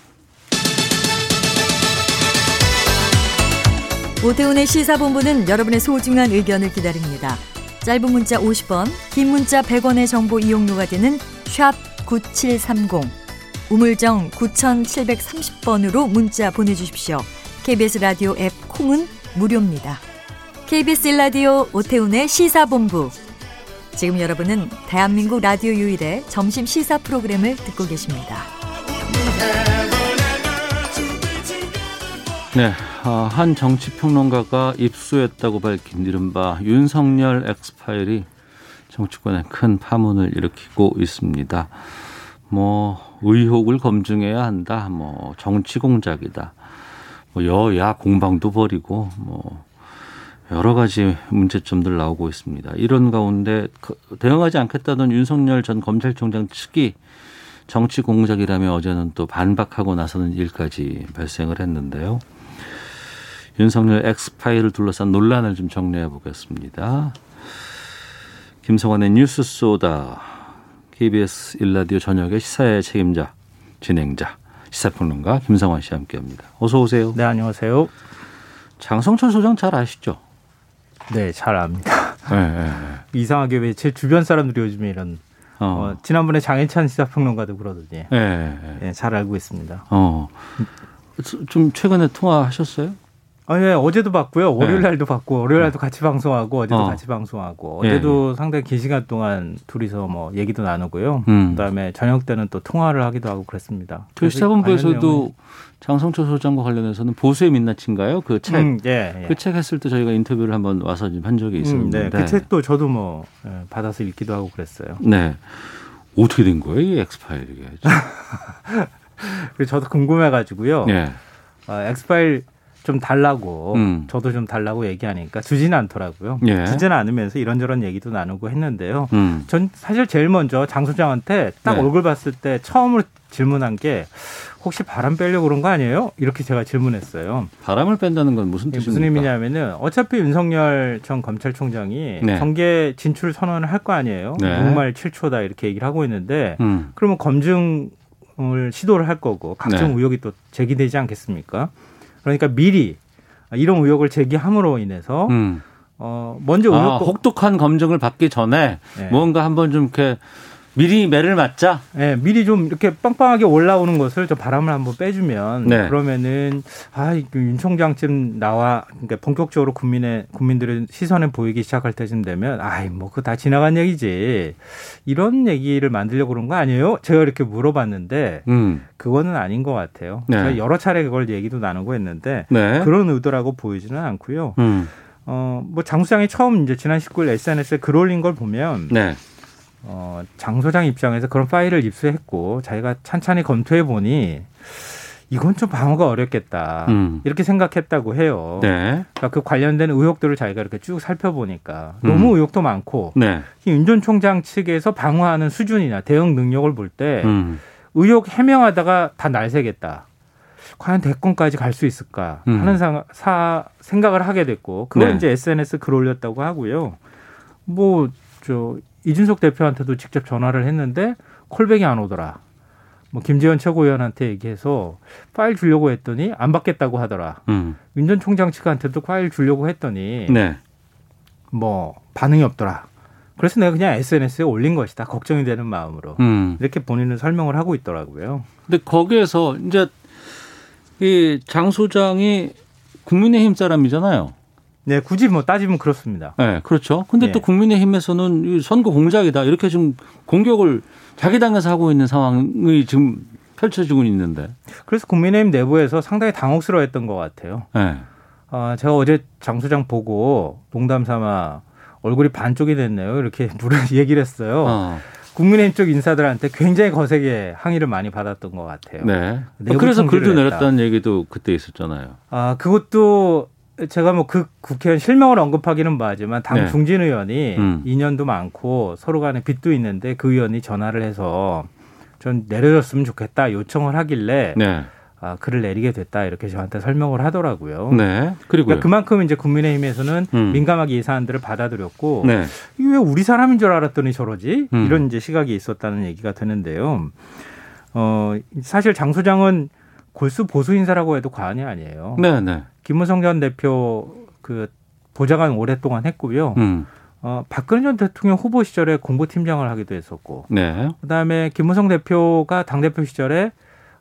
[SPEAKER 11] 오태훈의 시사본부는 여러분의 소중한 의견을 기다립니다. 짧은 문자 50원, 긴 문자 100원의 정보 이용료가 되는 샵 9730, 우물정 9730번으로 문자 보내주십시오. KBS 라디오 앱 콩은 무료입니다. KBS 라디오 오태훈의 시사본부. 지금 여러분은 대한민국 라디오 유일의 점심 시사 프로그램을 듣고 계십니다.
[SPEAKER 3] 네, 아, 한 정치평론가가 입수했다고 밝힌 이른바 윤석열 엑스파일이 정치권에 큰 파문을 일으키고 있습니다. 뭐 의혹을 검증해야 한다. 뭐 정치 공작이다. 뭐 여야 공방도 벌이고 뭐 여러 가지 문제점들 나오고 있습니다. 이런 가운데 그 대응하지 않겠다던 윤석열 전 검찰총장 측이 정치 공작이라며 어제는 또 반박하고 나서는 일까지 발생을 했는데요. 윤석열 엑스파일을 둘러싼 논란을 좀 정리해 보겠습니다. 김성환의 뉴스 소다 KBS 일라디오 저녁의 시사의 책임자 진행자 시사평론가 김성환 씨와 함께합니다. 어서 오세요.
[SPEAKER 12] 네 안녕하세요.
[SPEAKER 3] 장성철 소장 잘 아시죠?
[SPEAKER 12] 네 잘 압니다.
[SPEAKER 3] 네, 네, 네.
[SPEAKER 12] 이상하게 왜 제 주변 사람들이 요즘에 이런 어, 지난번에 장해찬 시사평론가도 그러더니
[SPEAKER 3] 예.
[SPEAKER 12] 예, 잘 알고 있습니다.
[SPEAKER 3] 어. 좀 최근에 통화하셨어요?
[SPEAKER 12] 아, 예, 어제도 봤고요. 월요일
[SPEAKER 3] 네.
[SPEAKER 12] 날도 봤고, 월요일 날도 같이 방송하고, 어제도
[SPEAKER 3] 어.
[SPEAKER 12] 같이 방송하고,
[SPEAKER 3] 예,
[SPEAKER 12] 어제도 상당히 긴 시간 동안 둘이서 뭐 얘기도 나누고요.
[SPEAKER 3] 음.
[SPEAKER 12] 그 다음에 저녁 때는 또 통화를 하기도 하고 그랬습니다.
[SPEAKER 3] 저희
[SPEAKER 12] 관련
[SPEAKER 3] 시사본부에서도 장성철 소장과 관련해서는 보수의 민낯인가요? 그 책.
[SPEAKER 12] 음, 예, 예.
[SPEAKER 3] 그책 했을 때 저희가 인터뷰를 한번 와서 좀 한 적이
[SPEAKER 12] 음,
[SPEAKER 3] 있습니다.
[SPEAKER 12] 네, 그 책도 저도 뭐 예, 받아서 읽기도 하고 그랬어요.
[SPEAKER 3] 네. 어떻게 된 거예요, 이 엑스파일 이게?
[SPEAKER 12] 저도 궁금해가지고요.
[SPEAKER 3] 예.
[SPEAKER 12] 아, 엑스파일 좀 달라고
[SPEAKER 3] 음.
[SPEAKER 12] 저도 좀 달라고 얘기하니까 주지는 않더라고요.
[SPEAKER 3] 예.
[SPEAKER 12] 주지는 않으면서 이런저런 얘기도 나누고 했는데요.
[SPEAKER 3] 음.
[SPEAKER 12] 전 사실 제일 먼저 장 소장한테 딱
[SPEAKER 3] 네.
[SPEAKER 12] 얼굴 봤을 때 처음으로 질문한 게 혹시 바람 빼려고 그런 거 아니에요? 이렇게 제가 질문했어요.
[SPEAKER 3] 바람을 뺀다는 건 무슨
[SPEAKER 12] 이게
[SPEAKER 3] 뜻입니까?
[SPEAKER 12] 무슨 의미냐면은 어차피 윤석열 전 검찰총장이
[SPEAKER 3] 네.
[SPEAKER 12] 정계 진출 선언을 할 거 아니에요.
[SPEAKER 3] 네.
[SPEAKER 12] 6말 7초다 이렇게 얘기를 하고 있는데
[SPEAKER 3] 음.
[SPEAKER 12] 그러면 검증을 시도를 할 거고 각종
[SPEAKER 3] 네.
[SPEAKER 12] 의혹이 또 제기되지 않겠습니까? 그러니까 미리 이런 의혹을 제기함으로 인해서
[SPEAKER 3] 음.
[SPEAKER 12] 어 먼저
[SPEAKER 3] 아,
[SPEAKER 12] 의혹
[SPEAKER 3] 혹독한 검증을 받기 전에
[SPEAKER 12] 네.
[SPEAKER 3] 뭔가 한번 좀 이렇게 미리 매를 맞자.
[SPEAKER 12] 예, 미리 좀 이렇게 빵빵하게 올라오는 것을 좀 바람을 한번 빼주면
[SPEAKER 3] 네. 그러면은
[SPEAKER 12] 아, 이윤 총장쯤 나와 그러니까 본격적으로 국민의 국민들의 시선에 보이기 시작할 때쯤 되면 아이 뭐 그거 다 지나간 얘기지 이런 얘기를 만들려고 그런 거 아니에요? 제가 이렇게 물어봤는데
[SPEAKER 3] 음.
[SPEAKER 12] 그거는 아닌 것 같아요.
[SPEAKER 3] 네.
[SPEAKER 12] 제가 여러 차례 그걸 얘기도 나누고 했는데
[SPEAKER 3] 네.
[SPEAKER 12] 그런 의도라고 보이지는 않고요.
[SPEAKER 3] 음.
[SPEAKER 12] 어, 뭐 장수장이 처음 이제 지난 19일 SNS에 글 올린 걸 보면
[SPEAKER 3] 네.
[SPEAKER 12] 어, 장 소장 입장에서 그런 파일을 입수했고 자기가 찬찬히 검토해 보니 이건 좀 방어가 어렵겠다.
[SPEAKER 3] 음.
[SPEAKER 12] 이렇게 생각했다고 해요.
[SPEAKER 3] 네.
[SPEAKER 12] 그러니까 그 관련된 의혹들을 자기가 이렇게 쭉 살펴보니까
[SPEAKER 3] 음.
[SPEAKER 12] 너무 의혹도 많고
[SPEAKER 3] 네.
[SPEAKER 12] 윤전 총장 측에서 방어하는 수준이나 대응 능력을 볼때
[SPEAKER 3] 음.
[SPEAKER 12] 의혹 해명하다가 다 날새겠다. 과연 대권까지 갈 수 있을까
[SPEAKER 3] 음.
[SPEAKER 12] 하는 사, 사- 생각을 하게 됐고 그걸
[SPEAKER 3] 네.
[SPEAKER 12] 이제 SNS 글 올렸다고 하고요. 뭐 저 이준석 대표한테도 직접 전화를 했는데 콜백이 안 오더라. 뭐 김재현 최고위원한테 얘기해서 파일 주려고 했더니 안 받겠다고 하더라.
[SPEAKER 3] 음.
[SPEAKER 12] 윤전 총장 측한테도 파일 주려고 했더니
[SPEAKER 3] 네.
[SPEAKER 12] 뭐 반응이 없더라. 그래서 내가 그냥 SNS에 올린 것이다. 걱정이 되는 마음으로.
[SPEAKER 3] 음.
[SPEAKER 12] 이렇게 본인은 설명을 하고 있더라고요.
[SPEAKER 3] 근데 거기에서 이제 이 장 소장이 국민의힘 사람이잖아요.
[SPEAKER 12] 네, 굳이 뭐 따지면 그렇습니다.
[SPEAKER 3] 네, 그렇죠. 근데
[SPEAKER 12] 네.
[SPEAKER 3] 또 국민의힘에서는 이 선거 공작이다. 이렇게 지금 공격을 자기 당에서 하고 있는 상황이 지금 펼쳐지고 있는데.
[SPEAKER 12] 그래서 국민의힘 내부에서 상당히 당혹스러워했던 것 같아요.
[SPEAKER 3] 네.
[SPEAKER 12] 아, 제가 어제 장 소장 보고 농담 삼아 얼굴이 반쪽이 됐네요. 이렇게 물을 얘기를 했어요.
[SPEAKER 3] 어.
[SPEAKER 12] 국민의힘 쪽 인사들한테 굉장히 거세게 항의를 많이 받았던 것 같아요.
[SPEAKER 3] 네. 그래서 글도
[SPEAKER 12] 했다.
[SPEAKER 3] 내렸다는 얘기도 그때 있었잖아요.
[SPEAKER 12] 아, 그것도 제가 뭐 그 국회의원 실명을 언급하기는 뭐하지만 당
[SPEAKER 3] 네.
[SPEAKER 12] 중진 의원이
[SPEAKER 3] 음.
[SPEAKER 12] 인연도 많고 서로 간에 빚도 있는데 그 의원이 전화를 해서 좀 내려줬으면 좋겠다 요청을 하길래
[SPEAKER 3] 네.
[SPEAKER 12] 아, 글을 내리게 됐다 이렇게 저한테 설명을 하더라고요.
[SPEAKER 3] 네. 그리고요.
[SPEAKER 12] 그러니까 그만큼 이제 국민의힘에서는
[SPEAKER 3] 음.
[SPEAKER 12] 민감하게 이 사안들을 받아들였고
[SPEAKER 3] 네.
[SPEAKER 12] 이게 왜 우리 사람인 줄 알았더니 저러지
[SPEAKER 3] 음.
[SPEAKER 12] 이런 이제 시각이 있었다는 얘기가 되는데요. 어 사실 장 소장은 골수 보수 인사라고 해도 과언이 아니에요.
[SPEAKER 3] 네, 네.
[SPEAKER 12] 김무성 전 대표 그 보좌관 오랫동안 했고요.
[SPEAKER 3] 음.
[SPEAKER 12] 어, 박근혜 전 대통령 후보 시절에 공보팀장을 하기도 했었고,
[SPEAKER 3] 네.
[SPEAKER 12] 그다음에 김무성 대표가 당 대표 시절에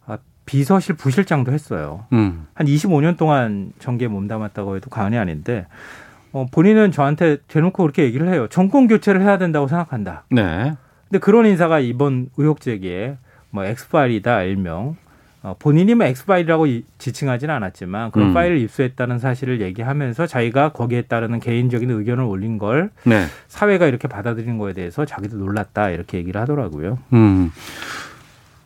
[SPEAKER 12] 아, 비서실 부실장도 했어요.
[SPEAKER 3] 음.
[SPEAKER 12] 한 25년 동안 정계에 몸담았다고 해도 과언이 아닌데, 어, 본인은 저한테 대놓고 그렇게 얘기를 해요. 정권 교체를 해야 된다고 생각한다.
[SPEAKER 3] 네.
[SPEAKER 12] 근데 그런 인사가 이번 의혹 제기에 뭐 엑스파일이다 일명 어, 본인이 뭐 엑스파일이라고 이- 지칭하지는 않았지만 그런
[SPEAKER 3] 음.
[SPEAKER 12] 파일을 입수했다는 사실을 얘기하면서 자기가 거기에 따르는 개인적인 의견을 올린 걸
[SPEAKER 3] 네.
[SPEAKER 12] 사회가 이렇게 받아들인 거에 대해서 자기도 놀랐다 이렇게 얘기를 하더라고요.
[SPEAKER 3] 음.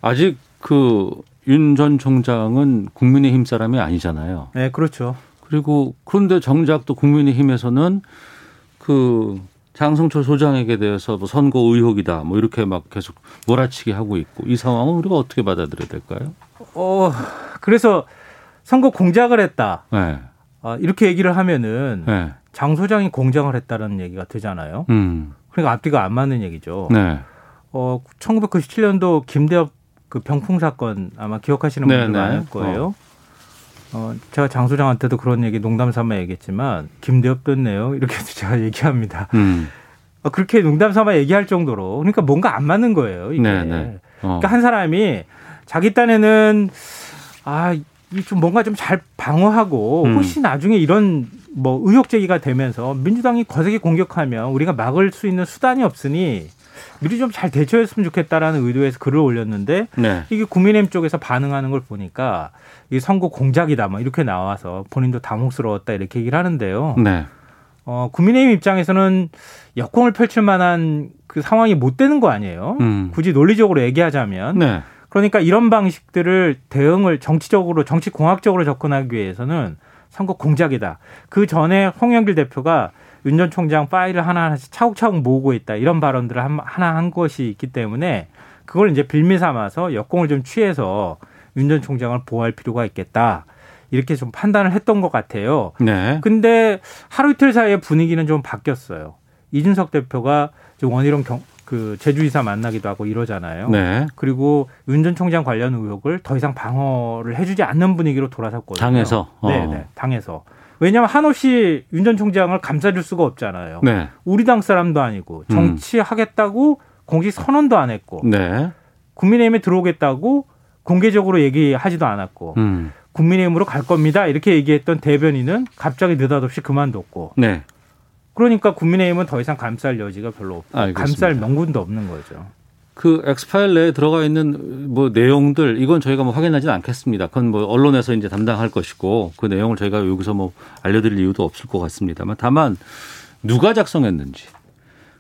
[SPEAKER 3] 아직 그 윤 전 총장은 국민의힘 사람이 아니잖아요.
[SPEAKER 12] 네, 그렇죠.
[SPEAKER 3] 그리고 그런데 정작 또 국민의힘에서는 그 장성철 소장에게 대해서 뭐 선거 의혹이다 뭐 이렇게 막 계속 몰아치기 하고 있고 이 상황은 우리가 어떻게 받아들여야 될까요?
[SPEAKER 12] 어, 그래서 선거 공작을 했다.
[SPEAKER 3] 네.
[SPEAKER 12] 아, 이렇게 얘기를 하면은
[SPEAKER 3] 네.
[SPEAKER 12] 장 소장이 공작을 했다는 얘기가 되잖아요.
[SPEAKER 3] 음.
[SPEAKER 12] 그러니까 앞뒤가 안 맞는 얘기죠.
[SPEAKER 3] 네.
[SPEAKER 12] 어, 1997년도 김대엽 그 병풍 사건 아마 기억하시는 분들
[SPEAKER 3] 네, 네.
[SPEAKER 12] 많을 거예요. 어, 제가 장 소장한테도 그런 얘기 농담 삼아 얘기했지만 김대엽 됐네요. 이렇게 제가 얘기합니다.
[SPEAKER 3] 음.
[SPEAKER 12] 어, 그렇게 농담 삼아 얘기할 정도로 그러니까 뭔가 안 맞는 거예요. 이게.
[SPEAKER 3] 네, 네. 어.
[SPEAKER 12] 그러니까 한 사람이 자기 딴에는 아, 이좀 뭔가 좀 잘 방어하고
[SPEAKER 3] 음.
[SPEAKER 12] 혹시 나중에 이런 뭐 의혹 제기가 되면서 민주당이 거세게 공격하면 우리가 막을 수 있는 수단이 없으니 미리 좀 잘 대처했으면 좋겠다라는 의도에서 글을 올렸는데
[SPEAKER 3] 네.
[SPEAKER 12] 이게 국민의힘 쪽에서 반응하는 걸 보니까 이게 선거 공작이다 뭐 이렇게 나와서 본인도 당혹스러웠다 이렇게 얘기를 하는데요.
[SPEAKER 3] 네.
[SPEAKER 12] 어, 국민의힘 입장에서는 역공을 펼칠 만한 그 상황이 못 되는 거 아니에요.
[SPEAKER 3] 음.
[SPEAKER 12] 굳이 논리적으로 얘기하자면.
[SPEAKER 3] 네.
[SPEAKER 12] 그러니까 이런 방식들을 대응을 정치적으로 정치 공학적으로 접근하기 위해서는 선거 공작이다. 그 전에 홍영길 대표가 윤 전 총장 파일을 하나하나씩 차곡차곡 모으고 있다. 이런 발언들을 한- 하나 한 것이 있기 때문에 그걸 이제 빌미 삼아서 역공을 좀 취해서 윤 전 총장을 보호할 필요가 있겠다. 이렇게 좀 판단을 했던 것 같아요.
[SPEAKER 3] 네.
[SPEAKER 12] 근데 하루 이틀 사이에 분위기는 좀 바뀌었어요. 이준석 대표가 좀 원희룡 경, 그 제주이사 만나기도 하고 이러잖아요.
[SPEAKER 3] 네.
[SPEAKER 12] 그리고 윤 전 총장 관련 의혹을 더 이상 방어를 해주지 않는 분위기로 돌아섰거든요.
[SPEAKER 3] 당에서? 어.
[SPEAKER 12] 네, 네, 당에서. 왜냐하면 한없이 윤 전 총장을 감싸줄 수가 없잖아요.
[SPEAKER 3] 네.
[SPEAKER 12] 우리 당 사람도 아니고 정치하겠다고 공식 선언도 안 했고
[SPEAKER 3] 네.
[SPEAKER 12] 국민의힘에 들어오겠다고 공개적으로 얘기하지도 않았고
[SPEAKER 3] 음.
[SPEAKER 12] 국민의힘으로 갈 겁니다. 이렇게 얘기했던 대변인은 갑자기 느닷없이 그만뒀고.
[SPEAKER 3] 네.
[SPEAKER 12] 그러니까 국민의힘은 더 이상 감쌀 여지가 별로 없고
[SPEAKER 3] 알겠습니다.
[SPEAKER 12] 감쌀 명분도 없는 거죠.
[SPEAKER 3] 그 엑스파일 내에 들어가 있는 뭐 내용들 이건 저희가 뭐 확인하지는 않겠습니다. 그건 뭐 언론에서 이제 담당할 것이고 그 내용을 저희가 여기서 뭐 알려드릴 이유도 없을 것 같습니다만 다만 누가 작성했는지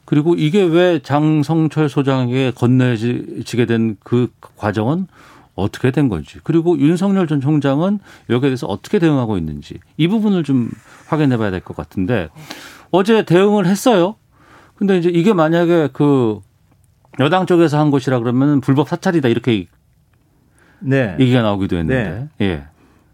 [SPEAKER 3] 그리고 이게 왜 장성철 소장에게 건네지게 된 그 과정은 어떻게 된 건지 그리고 윤석열 전 총장은 여기에 대해서 어떻게 대응하고 있는지 이 부분을 좀 확인해 봐야 될 것 같은데 어제 대응을 했어요. 근데 이제 이게 만약에 그 여당 쪽에서 한 것이라 그러면 불법 사찰이다 이렇게
[SPEAKER 12] 네.
[SPEAKER 3] 얘기가 나오기도 했는데 예.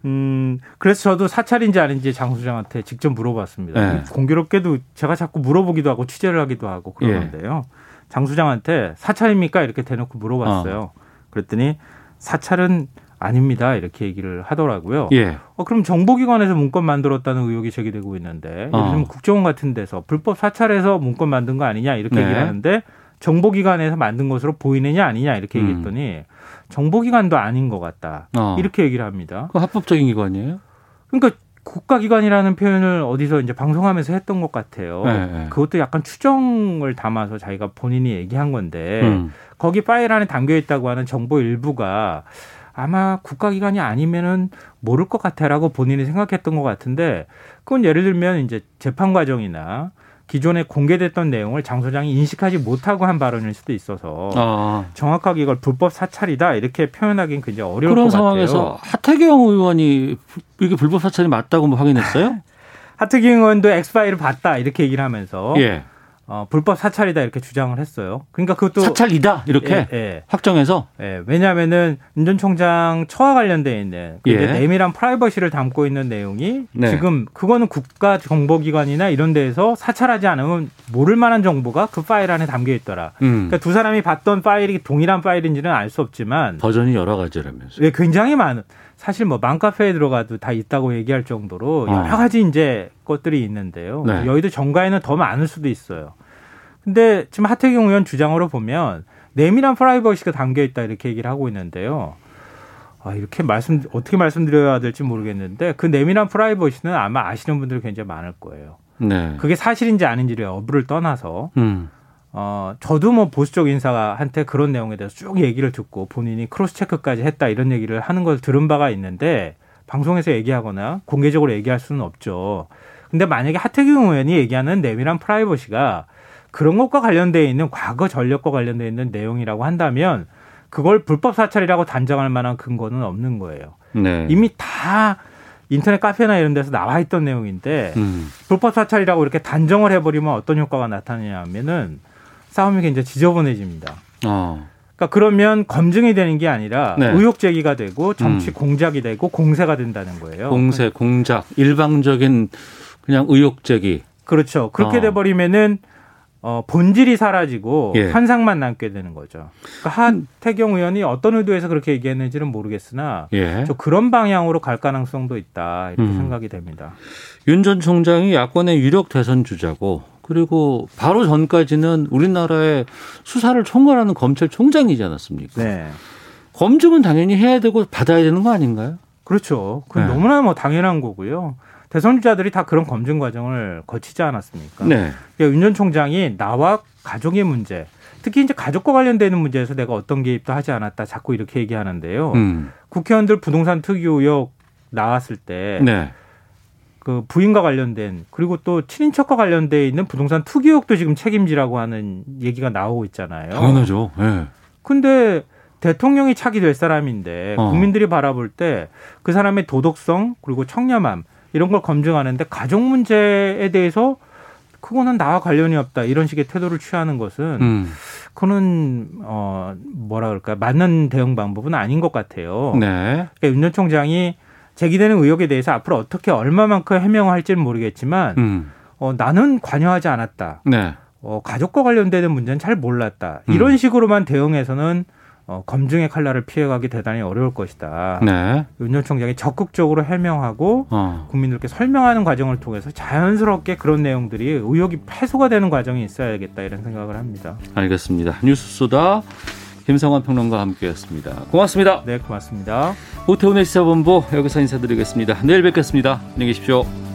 [SPEAKER 12] 음, 그래서 저도 사찰인지 아닌지 장 소장한테 직접 물어봤습니다.
[SPEAKER 3] 네.
[SPEAKER 12] 공교롭게도 제가 자꾸 물어보기도 하고 취재를 하기도 하고
[SPEAKER 3] 예.
[SPEAKER 12] 그러는데요. 장 소장한테 사찰입니까? 이렇게 대놓고 물어봤어요. 그랬더니 사찰은 아닙니다. 이렇게 얘기를 하더라고요.
[SPEAKER 3] 예.
[SPEAKER 12] 어, 그럼 정보기관에서 문건 만들었다는 의혹이 제기되고 있는데
[SPEAKER 3] 어.
[SPEAKER 12] 들면 국정원 같은 데서 불법 사찰해서 문건 만든 거 아니냐 이렇게
[SPEAKER 3] 네.
[SPEAKER 12] 얘기를 하는데 정보기관에서 만든 것으로 보이느냐 아니냐 이렇게
[SPEAKER 3] 음.
[SPEAKER 12] 얘기했더니 정보기관도 아닌 것 같다.
[SPEAKER 3] 어.
[SPEAKER 12] 이렇게 얘기를 합니다.
[SPEAKER 3] 그 합법적인 기관이에요?
[SPEAKER 12] 그러니까 국가기관이라는 표현을 어디서 이제 방송하면서 했던 것 같아요.
[SPEAKER 3] 네, 네.
[SPEAKER 12] 그것도 약간 추정을 담아서 자기가 본인이 얘기한 건데
[SPEAKER 3] 음.
[SPEAKER 12] 거기 파일 안에 담겨 있다고 하는 정보 일부가 아마 국가기관이 아니면은 모를 것 같아라고 본인이 생각했던 것 같은데 그건 예를 들면 이제 재판 과정이나 기존에 공개됐던 내용을 장 소장이 인식하지 못하고 한 발언일 수도 있어서
[SPEAKER 3] 아.
[SPEAKER 12] 정확하게 이걸 불법 사찰이다 이렇게 표현하기는 굉장히 어려울
[SPEAKER 3] 그런
[SPEAKER 12] 것
[SPEAKER 3] 상황에서
[SPEAKER 12] 같아요.
[SPEAKER 3] 하태경 의원이 이게 불법 사찰이 맞다고 뭐 확인했어요?
[SPEAKER 12] 하트경 의원도 엑스파일을 봤다 이렇게 얘기를 하면서
[SPEAKER 3] 예.
[SPEAKER 12] 어, 불법 사찰이다 이렇게 주장을 했어요. 그러니까 그것도
[SPEAKER 3] 사찰이다 이렇게
[SPEAKER 12] 예, 예.
[SPEAKER 3] 확정해서
[SPEAKER 12] 예, 왜냐하면은 윤 전 총장 처와 관련돼 있는 그
[SPEAKER 3] 예.
[SPEAKER 12] 내밀한 프라이버시를 담고 있는 내용이
[SPEAKER 3] 네.
[SPEAKER 12] 지금 그거는 국가 정보기관이나 이런 데에서 사찰하지 않으면 모를 만한 정보가 그 파일 안에 담겨 있더라.
[SPEAKER 3] 음.
[SPEAKER 12] 그러니까 두 사람이 봤던 파일이 동일한 파일인지는 알 수 없지만
[SPEAKER 3] 버전이 여러 가지라면서.
[SPEAKER 12] 예, 굉장히 많은 사실 뭐 맘카페에 들어가도 다 있다고 얘기할 정도로
[SPEAKER 3] 어.
[SPEAKER 12] 여러 가지 이제 것들이 있는데요.
[SPEAKER 3] 네.
[SPEAKER 12] 여의도 정가에는 더 많을 수도 있어요. 근데 지금 하태경 의원 주장으로 보면 내밀한 프라이버시가 담겨 있다 이렇게 얘기를 하고 있는데요. 아, 이렇게 말씀 어떻게 말씀드려야 될지 모르겠는데 그 내밀한 프라이버시는 아마 아시는 분들이 굉장히 많을 거예요.
[SPEAKER 3] 네.
[SPEAKER 12] 그게 사실인지 아닌지를 여부를 떠나서
[SPEAKER 3] 음.
[SPEAKER 12] 어, 저도 뭐 보수적 인사한테 그런 내용에 대해서 쭉 얘기를 듣고 본인이 cross check까지 했다 이런 얘기를 하는 걸 들은 바가 있는데 방송에서 얘기하거나 공개적으로 얘기할 수는 없죠. 근데 만약에 하태경 의원이 얘기하는 내밀한 프라이버시가 그런 것과 관련되어 있는 과거 전력과 관련되어 있는 내용이라고 한다면 그걸 불법 사찰이라고 단정할 만한 근거는 없는 거예요.
[SPEAKER 3] 네.
[SPEAKER 12] 이미 다 인터넷 카페나 이런 데서 나와 있던 내용인데
[SPEAKER 3] 음.
[SPEAKER 12] 불법 사찰이라고 이렇게 단정을 해버리면 어떤 효과가 나타나냐 하면은 싸움이 굉장히 지저분해집니다.
[SPEAKER 3] 어.
[SPEAKER 12] 그러니까 그러면 검증이 되는 게 아니라
[SPEAKER 3] 네.
[SPEAKER 12] 의혹 제기가 되고 정치
[SPEAKER 3] 음.
[SPEAKER 12] 공작이 되고 공세가 된다는 거예요.
[SPEAKER 3] 공세, 공작, 일방적인 그냥 의혹 제기.
[SPEAKER 12] 그렇죠. 그렇게
[SPEAKER 3] 어.
[SPEAKER 12] 돼버리면은 어, 본질이 사라지고
[SPEAKER 3] 예.
[SPEAKER 12] 환상만 남게 되는 거죠. 그러니까 하태경 의원이 어떤 의도에서 그렇게 얘기했는지는 모르겠으나
[SPEAKER 3] 예.
[SPEAKER 12] 저 그런 방향으로 갈 가능성도 있다 이렇게
[SPEAKER 3] 음.
[SPEAKER 12] 생각이 됩니다.
[SPEAKER 3] 윤 전 총장이 야권의 유력 대선 주자고 그 그리고 바로 전까지는 우리나라의 수사를 총괄하는 검찰총장이지 않았습니까?
[SPEAKER 12] 네.
[SPEAKER 3] 검증은 당연히 해야 되고 받아야 되는 거 아닌가요?
[SPEAKER 12] 그렇죠. 그
[SPEAKER 3] 네.
[SPEAKER 12] 너무나 뭐 당연한 거고요. 대선 주자들이 다 그런 검증 과정을 거치지 않았습니까?
[SPEAKER 3] 네.
[SPEAKER 12] 그러니까 윤 전 총장이 나와 가족의 문제, 특히 이제 가족과 관련되는 문제에서 내가 어떤 개입도 하지 않았다 자꾸 이렇게 얘기하는데요.
[SPEAKER 3] 음.
[SPEAKER 12] 국회의원들 부동산 투기 의혹 나왔을 때
[SPEAKER 3] 네.
[SPEAKER 12] 그 부인과 관련된 그리고 또 친인척과 관련돼 있는 부동산 투기 의혹도 지금 책임지라고 하는 얘기가 나오고 있잖아요.
[SPEAKER 3] 당연하죠. 예.
[SPEAKER 12] 근데 대통령이 차기 될 사람인데
[SPEAKER 3] 어.
[SPEAKER 12] 국민들이 바라볼 때 그 사람의 도덕성 그리고 청렴함 이런 걸 검증하는데 가족 문제에 대해서 그거는 나와 관련이 없다 이런 식의 태도를 취하는 것은
[SPEAKER 3] 음.
[SPEAKER 12] 그거는 어 뭐라 그럴까 맞는 대응 방법은 아닌 것 같아요.
[SPEAKER 3] 네.
[SPEAKER 12] 그러니까 윤전 총장이 제기되는 의혹에 대해서 앞으로 어떻게 얼마만큼 해명할지는 모르겠지만
[SPEAKER 3] 음.
[SPEAKER 12] 어, 나는 관여하지 않았다.
[SPEAKER 3] 네.
[SPEAKER 12] 어, 가족과 관련되는 문제는 잘 몰랐다.
[SPEAKER 3] 음.
[SPEAKER 12] 이런 식으로만 대응해서는 어, 검증의 칼날을 피해가기 대단히 어려울 것이다.
[SPEAKER 3] 네.
[SPEAKER 12] 윤전 총장이 적극적으로 해명하고
[SPEAKER 3] 어.
[SPEAKER 12] 국민들께 설명하는 과정을 통해서 자연스럽게 그런 내용들이 의혹이 해소가 되는 과정이 있어야겠다 이런 생각을 합니다.
[SPEAKER 3] 알겠습니다. 뉴스 소다 김성환 평론가와 함께했습니다. 고맙습니다.
[SPEAKER 12] 네, 고맙습니다.
[SPEAKER 3] 오태훈의 시사본부 여기서 인사드리겠습니다. 내일 뵙겠습니다. 안녕히 계십시오.